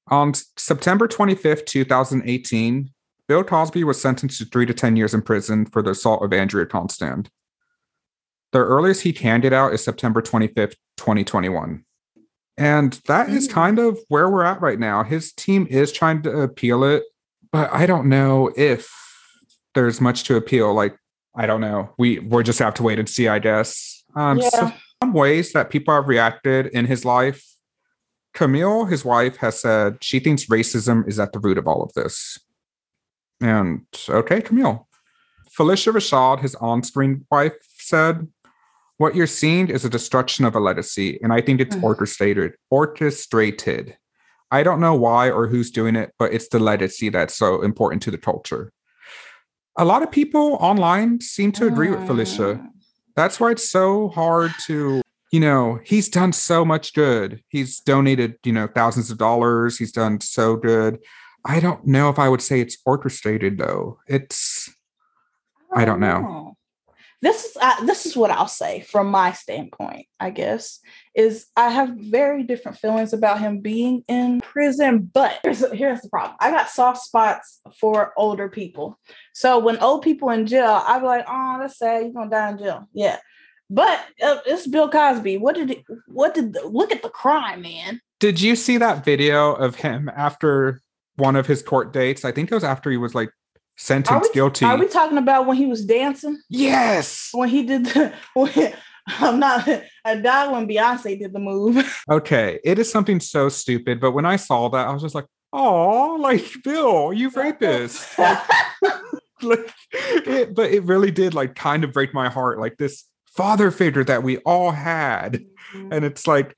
On September 25th, 2018, Bill Cosby was sentenced to three to 10 years in prison for the assault of Andrea Constand. The earliest he can get out is September 25th, 2021. And that is Mm. kind of where we're at right now. His team is trying to appeal it, but I don't know if there's much to appeal. Like, I don't know. We we'll just have to wait and see, I guess. Um, so some ways that people have reacted in his life. Camille, his wife, has said she thinks racism is at the root of all of this. And okay, Camille. Phylicia Rashad, his on screen wife, said, What you're seeing is a destruction of a legacy, and I think it's Mm. orchestrated. Orchestrated. I don't know why or who's doing it, but it's the legacy that's so important to the culture. A lot of people online seem to agree with Phylicia Mm. that's why it's so hard to you know he's done so much good he's donated you know thousands of dollars he's done so good i don't know if i would say it's orchestrated though it's I don't know. This is this is what I'll say from my standpoint. I guess is I have very different feelings about him being in prison. But here's here's the problem. I got soft spots for older people. So when old people in jail, I'd be like, oh, that's sad. You're gonna die in jail. Yeah. But uh, it's Bill Cosby. What did he, what did the, look at the crime, man? did you see that video of him after one of his court dates. I think it was after he was like sentenced we, guilty. are we talking about when he was dancing? yes. When he did the when, I'm not uh, I died when Beyonce did the move. Okay. It is something so stupid, but when I saw that, I was just like, oh, like Bill, you rapist. Like, like, it, but it really did like kind of break my heart. Like this father figure that we all had. Mm-hmm. And it's like,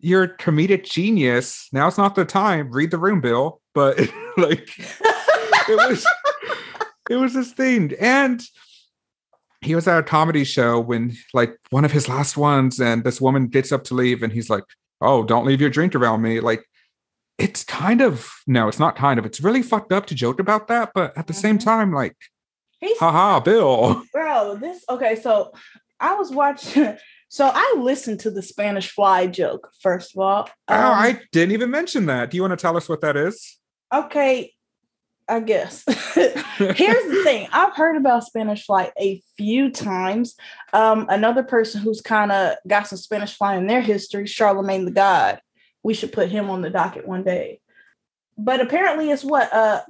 you're a comedic genius. Now's not the time. Read the room, Bill. But like it was it was this thing. And he was at a comedy show when like one of his last ones, and this woman gets up to leave, and he's like, Oh, don't leave your drink around me. Like it's kind of no, it's not kind of, it's really fucked up to joke about that, but at the same Mhm. time, like, He's haha, Bill. bro, this okay, so I was watching so I listened to the Spanish fly joke, first of all. oh, Um, I didn't even mention that. Do you want to tell us what that is? okay, I guess. Here's the thing. I've heard about Spanish fly a few times. Um, another person who's kind of got some Spanish fly in their history, Charlemagne the God. We should put him on the docket one day. But apparently, it's what uh,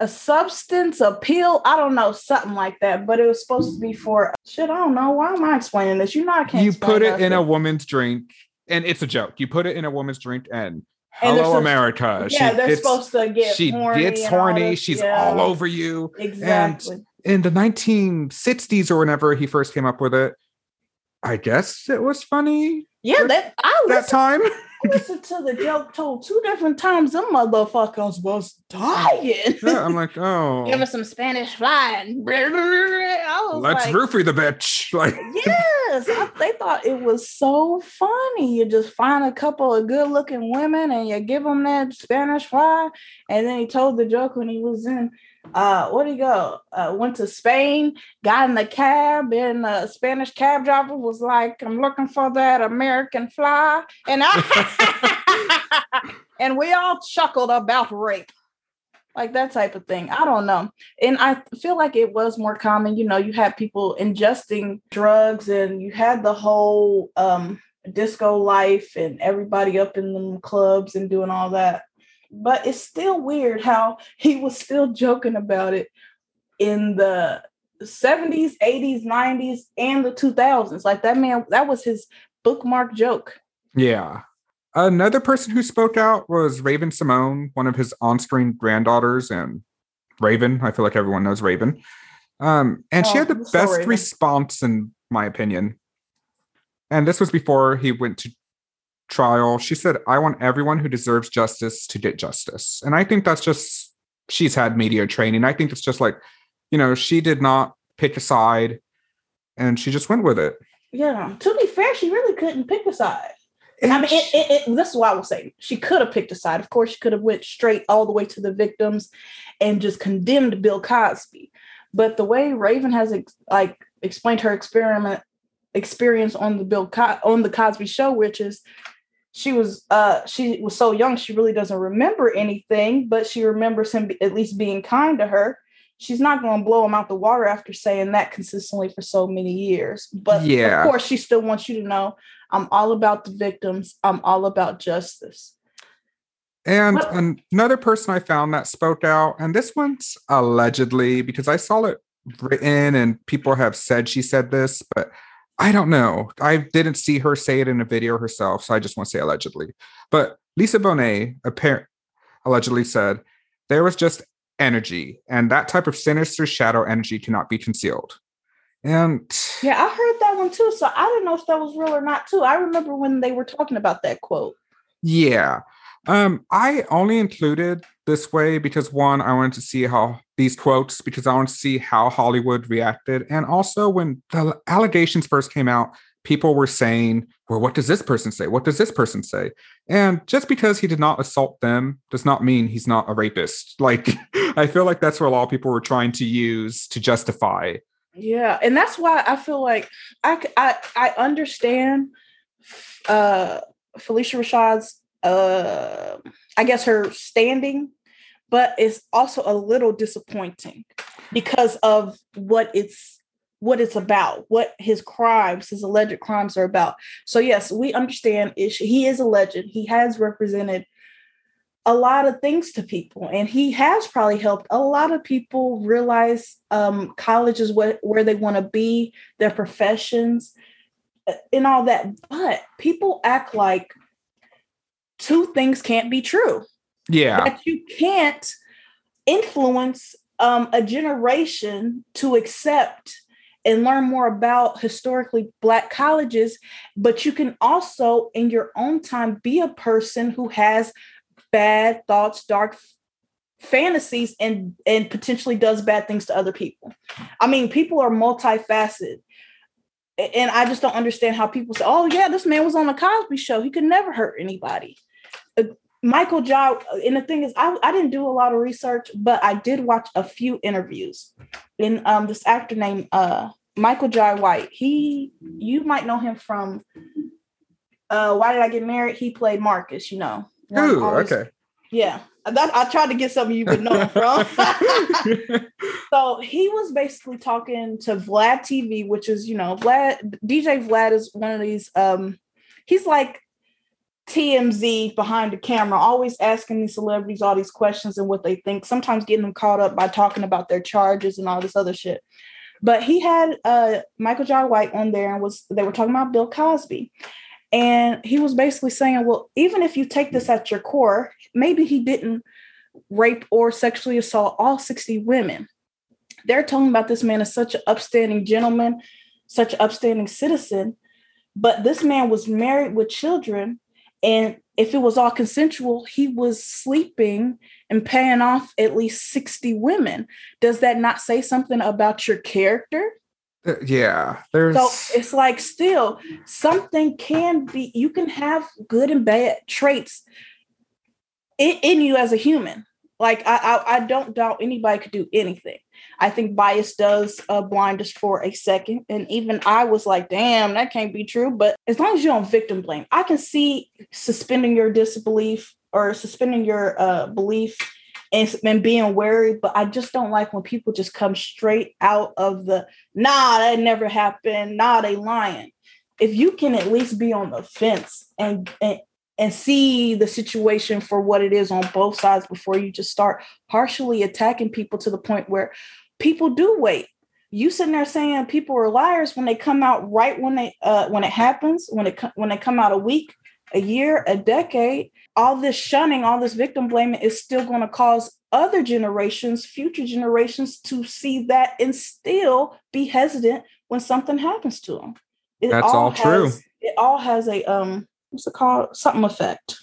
a substance, a pill. I don't know, something like that. But it was supposed to be for shit. I don't know. Why am I explaining this? You know, I can't. you put it in a woman's drink, and it's a joke. You put it in a woman's drink, and hello, so- America. Yeah, they're gets- supposed to get she horny. gets horny. this. She's Yeah, all over you. Exactly. And In the 1960s or whenever he first came up with it, I guess it was funny yeah, that I that listened time. Listened to the joke told two different times. Them motherfuckers was dying. Yeah, I'm like, oh, Give us some Spanish fly. and I was let's like, roofie the bitch. Like, yes. I- they thought it was so funny. You just find a couple of good looking women and you give them that Spanish fly. And then he told the joke when he was in, uh, where'd he go? Uh, went to Spain, got in the cab, and the Spanish cab driver was like, I'm looking for that American fly. And I, and we all chuckled about rape. Like that type of thing. I don't know. And I feel like it was more common. You know, you had people ingesting drugs and you had the whole um, disco life and everybody up in the clubs and doing all that. But it's still weird how he was still joking about it in the 70s, 80s, 90s, and the 2000s. Like that man, that was his bookmark joke. yeah. Another person who spoke out was Raven-Symoné, one of his on-screen granddaughters, and Raven. I feel like everyone knows Raven. Um, and she Oh, had the best Raven. response, in my opinion. And this was before he went to trial. She said, I want everyone who deserves justice to get justice. And I think that's just, she's had media training. I think it's just like, you know, she did not pick a side and she just went with it. Yeah. To be fair, she really couldn't pick a side. And I mean, it, it, it, this is what I will say. She could have picked a side. Of course, she could have went straight all the way to the victims and just condemned Bill Cosby. But the way Raven has ex- like explained her experiment experience on the Bill Co- on the Cosby Show, which is she was uh she was so young she really doesn't remember anything, but she remembers him at least being kind to her. She's not going to blow him out the water after saying that consistently for so many years. But Yeah. of course, she still wants you to know I'm all about the victims. I'm all about justice. And an- another person I found that spoke out, and this one's allegedly because I saw it written and people have said she said this, but I don't know. I didn't see her say it in a video herself, so I just want to say allegedly. But Lisa Bonet apparent allegedly said there was just energy, and that type of sinister shadow energy cannot be concealed. And Yeah, I heard that one too. So I don't know if that was real or not too. I remember when they were talking about that quote. Yeah. Um, I only included this way because one, I wanted to see how these quotes, because I wanted to see how Hollywood reacted. And also when the allegations first came out, people were saying, well, what does this person say? What does this person say? And just because he did not assault them does not mean he's not a rapist. Like, I feel like that's what a lot of people were trying to use to justify. Yeah, and that's why I feel like I I understand uh Phylicia Rashad's uh I guess her standing, but it's also a little disappointing because of what it's what it's about, what his crimes, his alleged crimes are about. So yes, we understand. He is a legend. He has represented a lot of things to people and he has probably helped a lot of people realize um, college is what, where they want to be their professions uh, and all that but people act like two things can't be true Yeah. that you can't influence um, a generation to accept and learn more about historically black colleges but you can also in your own time be a person who has bad thoughts dark fantasies and and potentially does bad things to other people. I mean people are multifaceted. And i just don't understand how people say oh yeah this man was on the cosby show. He could never hurt anybody michael Jai, and the thing is I, I didn't do a lot of research but i did watch a few interviews. And um this actor named uh michael Jai white he you might know him from uh why did i get married? He played marcus you know. Ooh, always- okay. yeah that, i tried to get something you would know from. So he was basically talking to Vlad TV, which is, you know, Vlad DJ Vlad is one of these um he's like TMZ behind the camera, always asking these celebrities all these questions and what they think, sometimes getting them caught up by talking about their charges and all this other shit. But he had uh Michael Jai White on there and was they were talking about Bill Cosby. And he was basically saying, well, even if you take this at your core, maybe he didn't rape or sexually assault all 60 women. They're talking about this man as such an upstanding gentleman, such an upstanding citizen, but this man was married with children. And if it was all consensual, he was sleeping and paying off at least 60 women. Does that not say something about your character? Uh, yeah. There's So it's like still something can be, you can have good and bad traits in, in you as a human. Like I, I, I don't doubt anybody could do anything. I think bias does uh, blind us for a second, and even I was like, "Damn, that can't be true." But as long as you don't victim blame, I can see suspending your disbelief or suspending your uh, belief and, and being wary. But I just don't like when people just come straight out of the nah, that never happened. Nah, they lying. If you can at least be on the fence and, and and see the situation for what it is on both sides before you just start partially attacking people to the point where people do wait. You sitting there saying people are liars when they come out right when they uh, when it happens when it when they come out a week, a year, a decade. All this shunning, all this victim blaming is still going to cause other generations, future generations, to see that and still be hesitant when something happens to them. It That's all true. has- It all has a um what's it called? Something effect.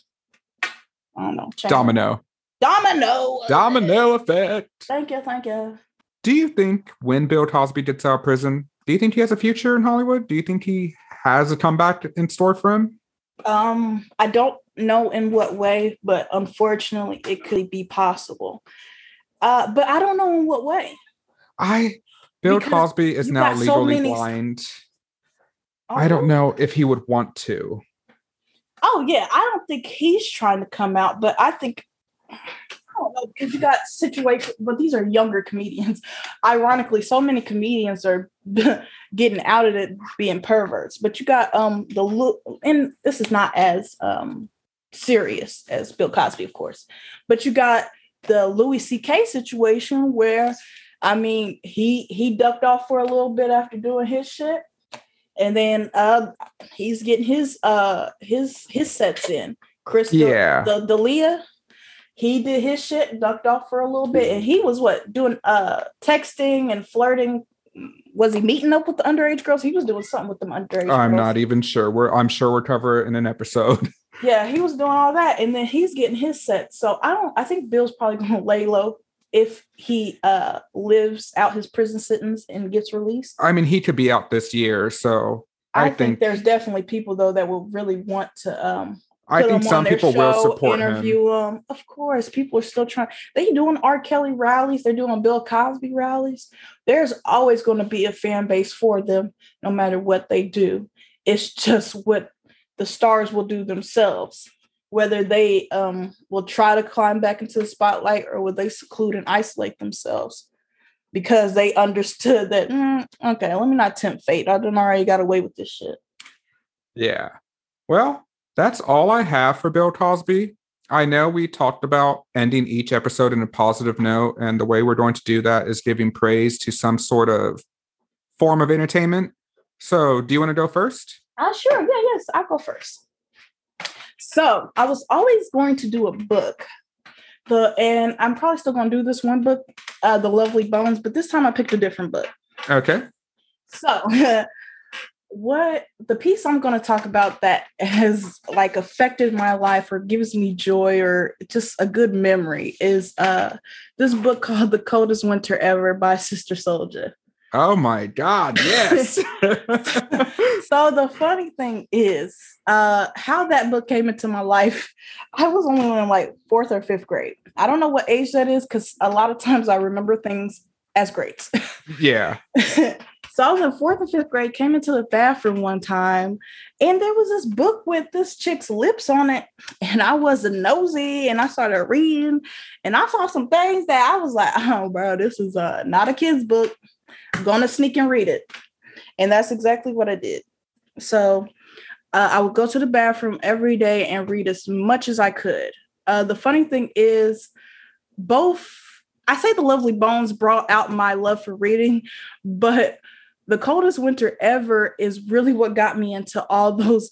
I don't know. Domino. Domino. Domino effect. Thank you. Thank you. Do you think when Bill Cosby gets out of prison, do you think he has a future in Hollywood? Do you think he has a comeback in store for him? Um, I don't know in what way, but unfortunately, it could be possible. Uh, but I don't know in what way. I Bill Because Cosby is now got so legally many- blind. I don't know if he would want to. Oh yeah, I don't think he's trying to come out, but I think I don't know because you got situations, but these are younger comedians. Ironically, so many comedians are getting out of it being perverts. But you got um the look, and this is not as um serious as Bill Cosby, of course, but you got the Louis C.K. situation where I mean he he ducked off for a little bit after doing his shit and then uh he's getting his uh his his sets in. Chris Yeah. D'Elia, he did his shit, ducked off for a little bit, and he was what doing uh texting and flirting. Was he meeting up with the underage girls? He was doing something with them underage. I'm girls. not even sure. We're I'm sure we'll cover it in an episode. Yeah, he was doing all that, and then he's getting his set. So I don't. I think Bill's probably going to lay low if he uh lives out his prison sentence and gets released. I mean, he could be out this year, so I, I think, think- there's definitely people though that will really want to um I think him some people will show, support him. interview him. Of course, people are still trying. They doing R. Kelly rallies. They're doing Bill Cosby rallies. There's always going to be a fan base for them, no matter what they do. It's just what the stars will do themselves. Whether they um, will try to climb back into the spotlight or will they seclude and isolate themselves because they understood that "Mm, okay, let me not tempt fate. I done already got away with this shit. Yeah. Well, that's all I have for Bill Cosby. I know we talked about ending each episode in a positive note, and the way we're going to do that is giving praise to some sort of form of entertainment. So, do you want to go first? Uh, sure. Yeah, yes, I'll go first. So, I was always going to do a book. The and I'm probably still going to do this one book, uh, The Lovely Bones, but this time I picked a different book. Okay. So, what the piece I'm going to talk about that has like affected my life or gives me joy or just a good memory is uh this book called The Coldest Winter Ever by Sister Souljah. Oh my God, yes. so the funny thing is, uh, how that book came into my life, I was only in like fourth or fifth grade. I don't know what age that is because a lot of times I remember things as grades. yeah. So I was in fourth and fifth grade, came into the bathroom one time, and there was this book with this chick's lips on it. And I was a nosy and I started reading, and I saw some things that I was like, oh, bro, this is uh, not a kid's book. I'm gonna sneak and read it. And that's exactly what I did. So uh, I would go to the bathroom every day and read as much as I could. Uh, the funny thing is, both I say the Lovely Bones brought out my love for reading, but the coldest winter ever is really what got me into all those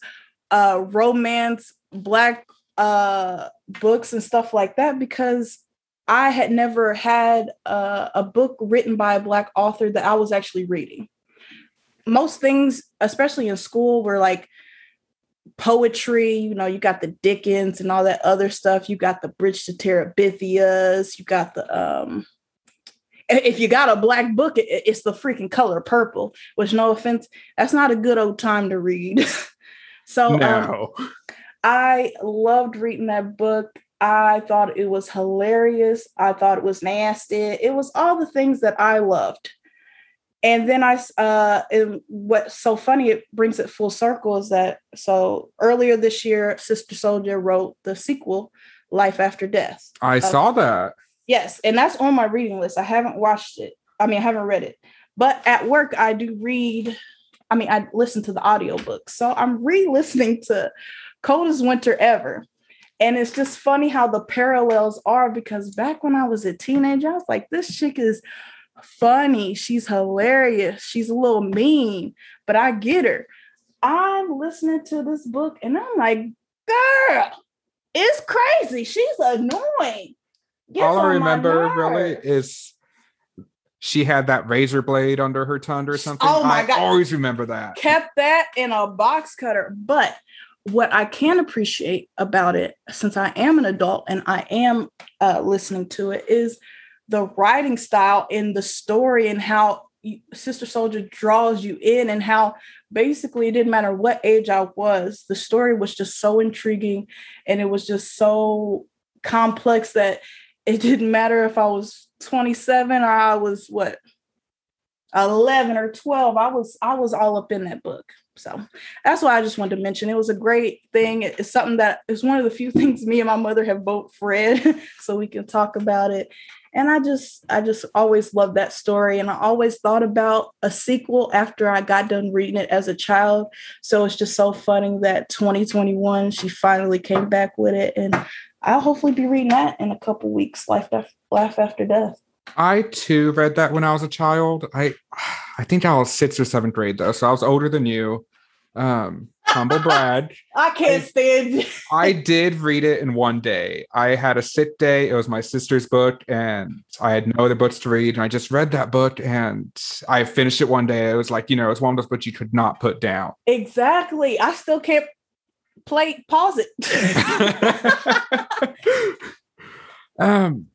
uh romance black uh books and stuff like that because I had never had a, a book written by a black author that I was actually reading. Most things, especially in school, were like poetry. You know, you got the Dickens and all that other stuff. You got the Bridge to Terabithias. You got the um, if you got a black book, it, it's the freaking color purple. Which, no offense, that's not a good old time to read. so, um, no. um, I loved reading that book. I thought it was hilarious. I thought it was nasty. It was all the things that I loved. And then I, uh, what's so funny, it brings it full circle is that so earlier this year, Sister Souljah wrote the sequel, Life After Death. I uh, saw that. Yes, and that's on my reading list. I haven't watched it. I mean, I haven't read it. But at work, I do read. I mean, I listen to the audiobook. So I'm re-listening to Coldest Winter Ever. And it's just funny how the parallels are because back when I was a teenager, I was like, this chick is funny. She's hilarious. She's a little mean, but I get her. I'm listening to this book and I'm like, girl, it's crazy. She's annoying. All I remember really is she had that razor blade under her tongue or something. Oh my I god! Always remember that. Kept that in a box cutter. But what I can appreciate about it, since I am an adult and I am uh, listening to it, is the writing style in the story and how Sister Souljah draws you in, and how basically it didn't matter what age I was, the story was just so intriguing and it was just so complex that it didn't matter if I was 27 or I was what 11 or 12 i was i was all up in that book so that's why i just wanted to mention it was a great thing it's something that is one of the few things me and my mother have both read so we can talk about it and i just i just always loved that story and i always thought about a sequel after i got done reading it as a child so it's just so funny that 2021 she finally came back with it and I'll hopefully be reading that in a couple weeks. Life, After Death. I too read that when I was a child. I I think I was sixth or seventh grade though, so I was older than you. Um, humble brag. I can't I, stand. I did read it in one day. I had a sit day. It was my sister's book, and I had no other books to read. And I just read that book, and I finished it one day. It was like you know, it's one of those books you could not put down. Exactly. I still can't play pause it. um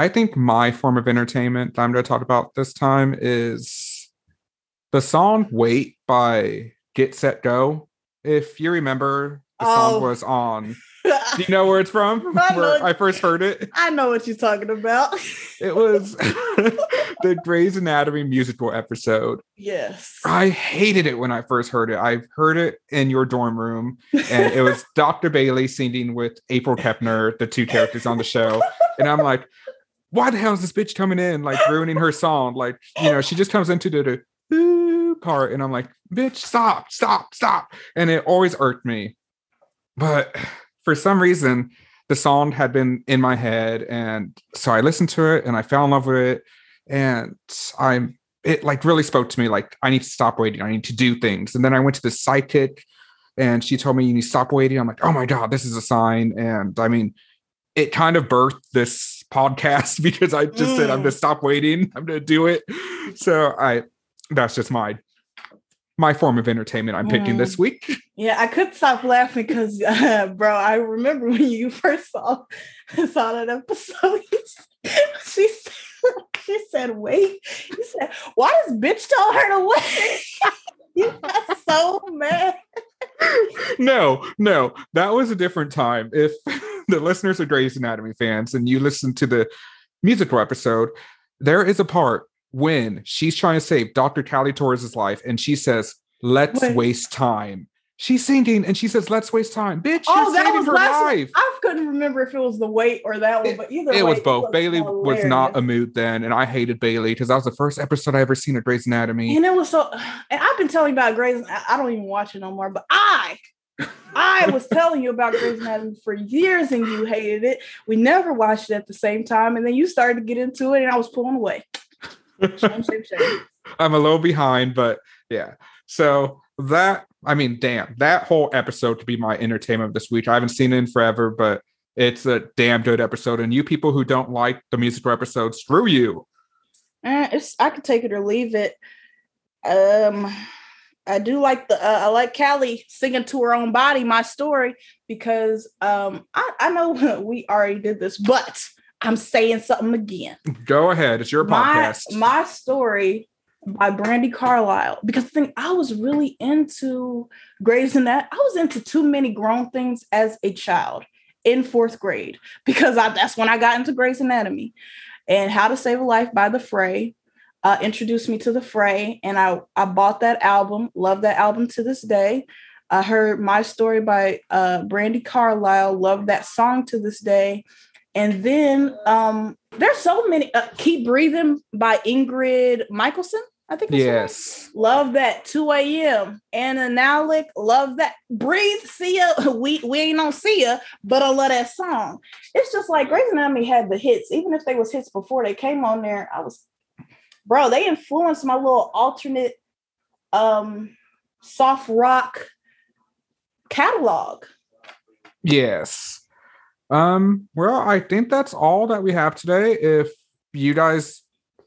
I think my form of entertainment that I'm going to talk about this time is the song Wait by Get Set Go. If you remember, the oh. song was on do you know where it's from? I, where I first heard it. I know what you're talking about. it was the Grey's Anatomy musical episode. Yes. I hated it when I first heard it. I heard it in your dorm room, and it was Dr. Bailey singing with April Kepner, the two characters on the show. And I'm like, why the hell is this bitch coming in, like ruining her song? Like, you know, she just comes into the, the part, and I'm like, bitch, stop, stop, stop. And it always irked me. But for some reason, the song had been in my head, and so I listened to it and I fell in love with it, and I'm it like really spoke to me. Like I need to stop waiting. I need to do things. And then I went to the psychic, and she told me you need to stop waiting. I'm like, oh my god, this is a sign. And I mean, it kind of birthed this podcast because I just mm. said I'm gonna stop waiting. I'm gonna do it. So I that's just my my form of entertainment I'm picking mm. this week. Yeah, I couldn't stop laughing because, uh, bro, I remember when you first saw saw that episode. she said, she said, "Wait." You said, "Why does bitch tell her to wait?" you got so mad. No, no, that was a different time. If the listeners are Grey's Anatomy fans and you listen to the musical episode, there is a part when she's trying to save Dr. Callie Torres' life and she says, Let's Wait. waste time. She's singing and she says, "Let's waste time, bitch." Oh, that was last life. I couldn't remember if it was the weight or that one, but either it way, was both. Was Bailey hilarious. was not a mood then, and I hated Bailey because that was the first episode I ever seen of Grey's Anatomy. And it was so. And I've been telling you about Grey's. I don't even watch it no more, but I, I was telling you about Grey's Anatomy for years, and you hated it. We never watched it at the same time, and then you started to get into it, and I was pulling away. Shame, shame, shame. I'm a little behind, but yeah. So that I mean, damn, that whole episode to be my entertainment this week. I haven't seen it in forever, but it's a damn good episode. And you people who don't like the musical episodes, screw you. Eh, it's I could take it or leave it. Um, I do like the uh, I like Callie singing to her own body, my story, because um I, I know we already did this, but I'm saying something again. Go ahead, it's your podcast. My, my story by Brandi Carlile because the thing I was really into Grey's that I was into too many grown things as a child in fourth grade because I, that's when I got into Grey's Anatomy and How to Save a Life by The Fray. Uh, introduced me to The Fray, and I I bought that album. Love that album to this day. I heard My Story by uh, Brandi Carlile. Love that song to this day. And then um, there's so many. Uh, Keep Breathing by Ingrid Michaelson. I think yes. Love that 2 a.m. Anna Nalick, love that. Breathe, see ya. We we ain't on see ya, but I love that song. It's just like Grey's Anatomy had the hits, even if they was hits before they came on there. I was, bro, they influenced my little alternate um soft rock catalog. Yes. Um, well, I think that's all that we have today. If you guys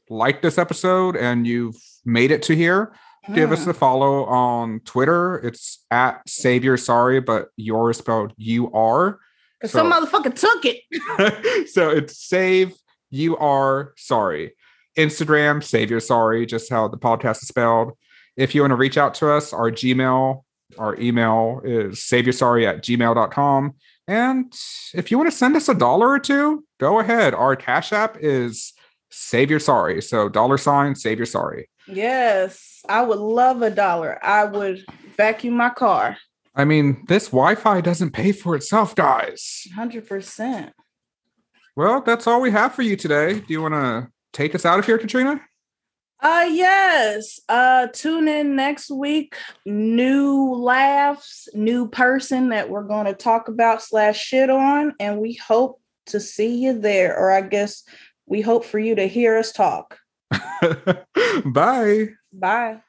like this episode and you've made it to here, mm. give us mm. a follow on Twitter. It's at Savior Sorry, but yours spelled U R. Because so, some motherfucker took it. so it's save you are sorry. Instagram, Savior Sorry, just how the podcast is spelled. If you want to reach out to us, our Gmail, our email is saviorsorry at gmail.com. And if you want to send us a dollar or two, go ahead. Our Cash App is Savior Sorry. So dollar sign, save your Sorry. Yes, I would love a dollar. I would vacuum my car. I mean, this Wi Fi doesn't pay for itself, guys. 100%. Well, that's all we have for you today. Do you want to take us out of here, Katrina? Uh yes. Uh tune in next week. New laughs, new person that we're going to talk about slash shit on, and we hope to see you there. Or I guess we hope for you to hear us talk. Bye. Bye.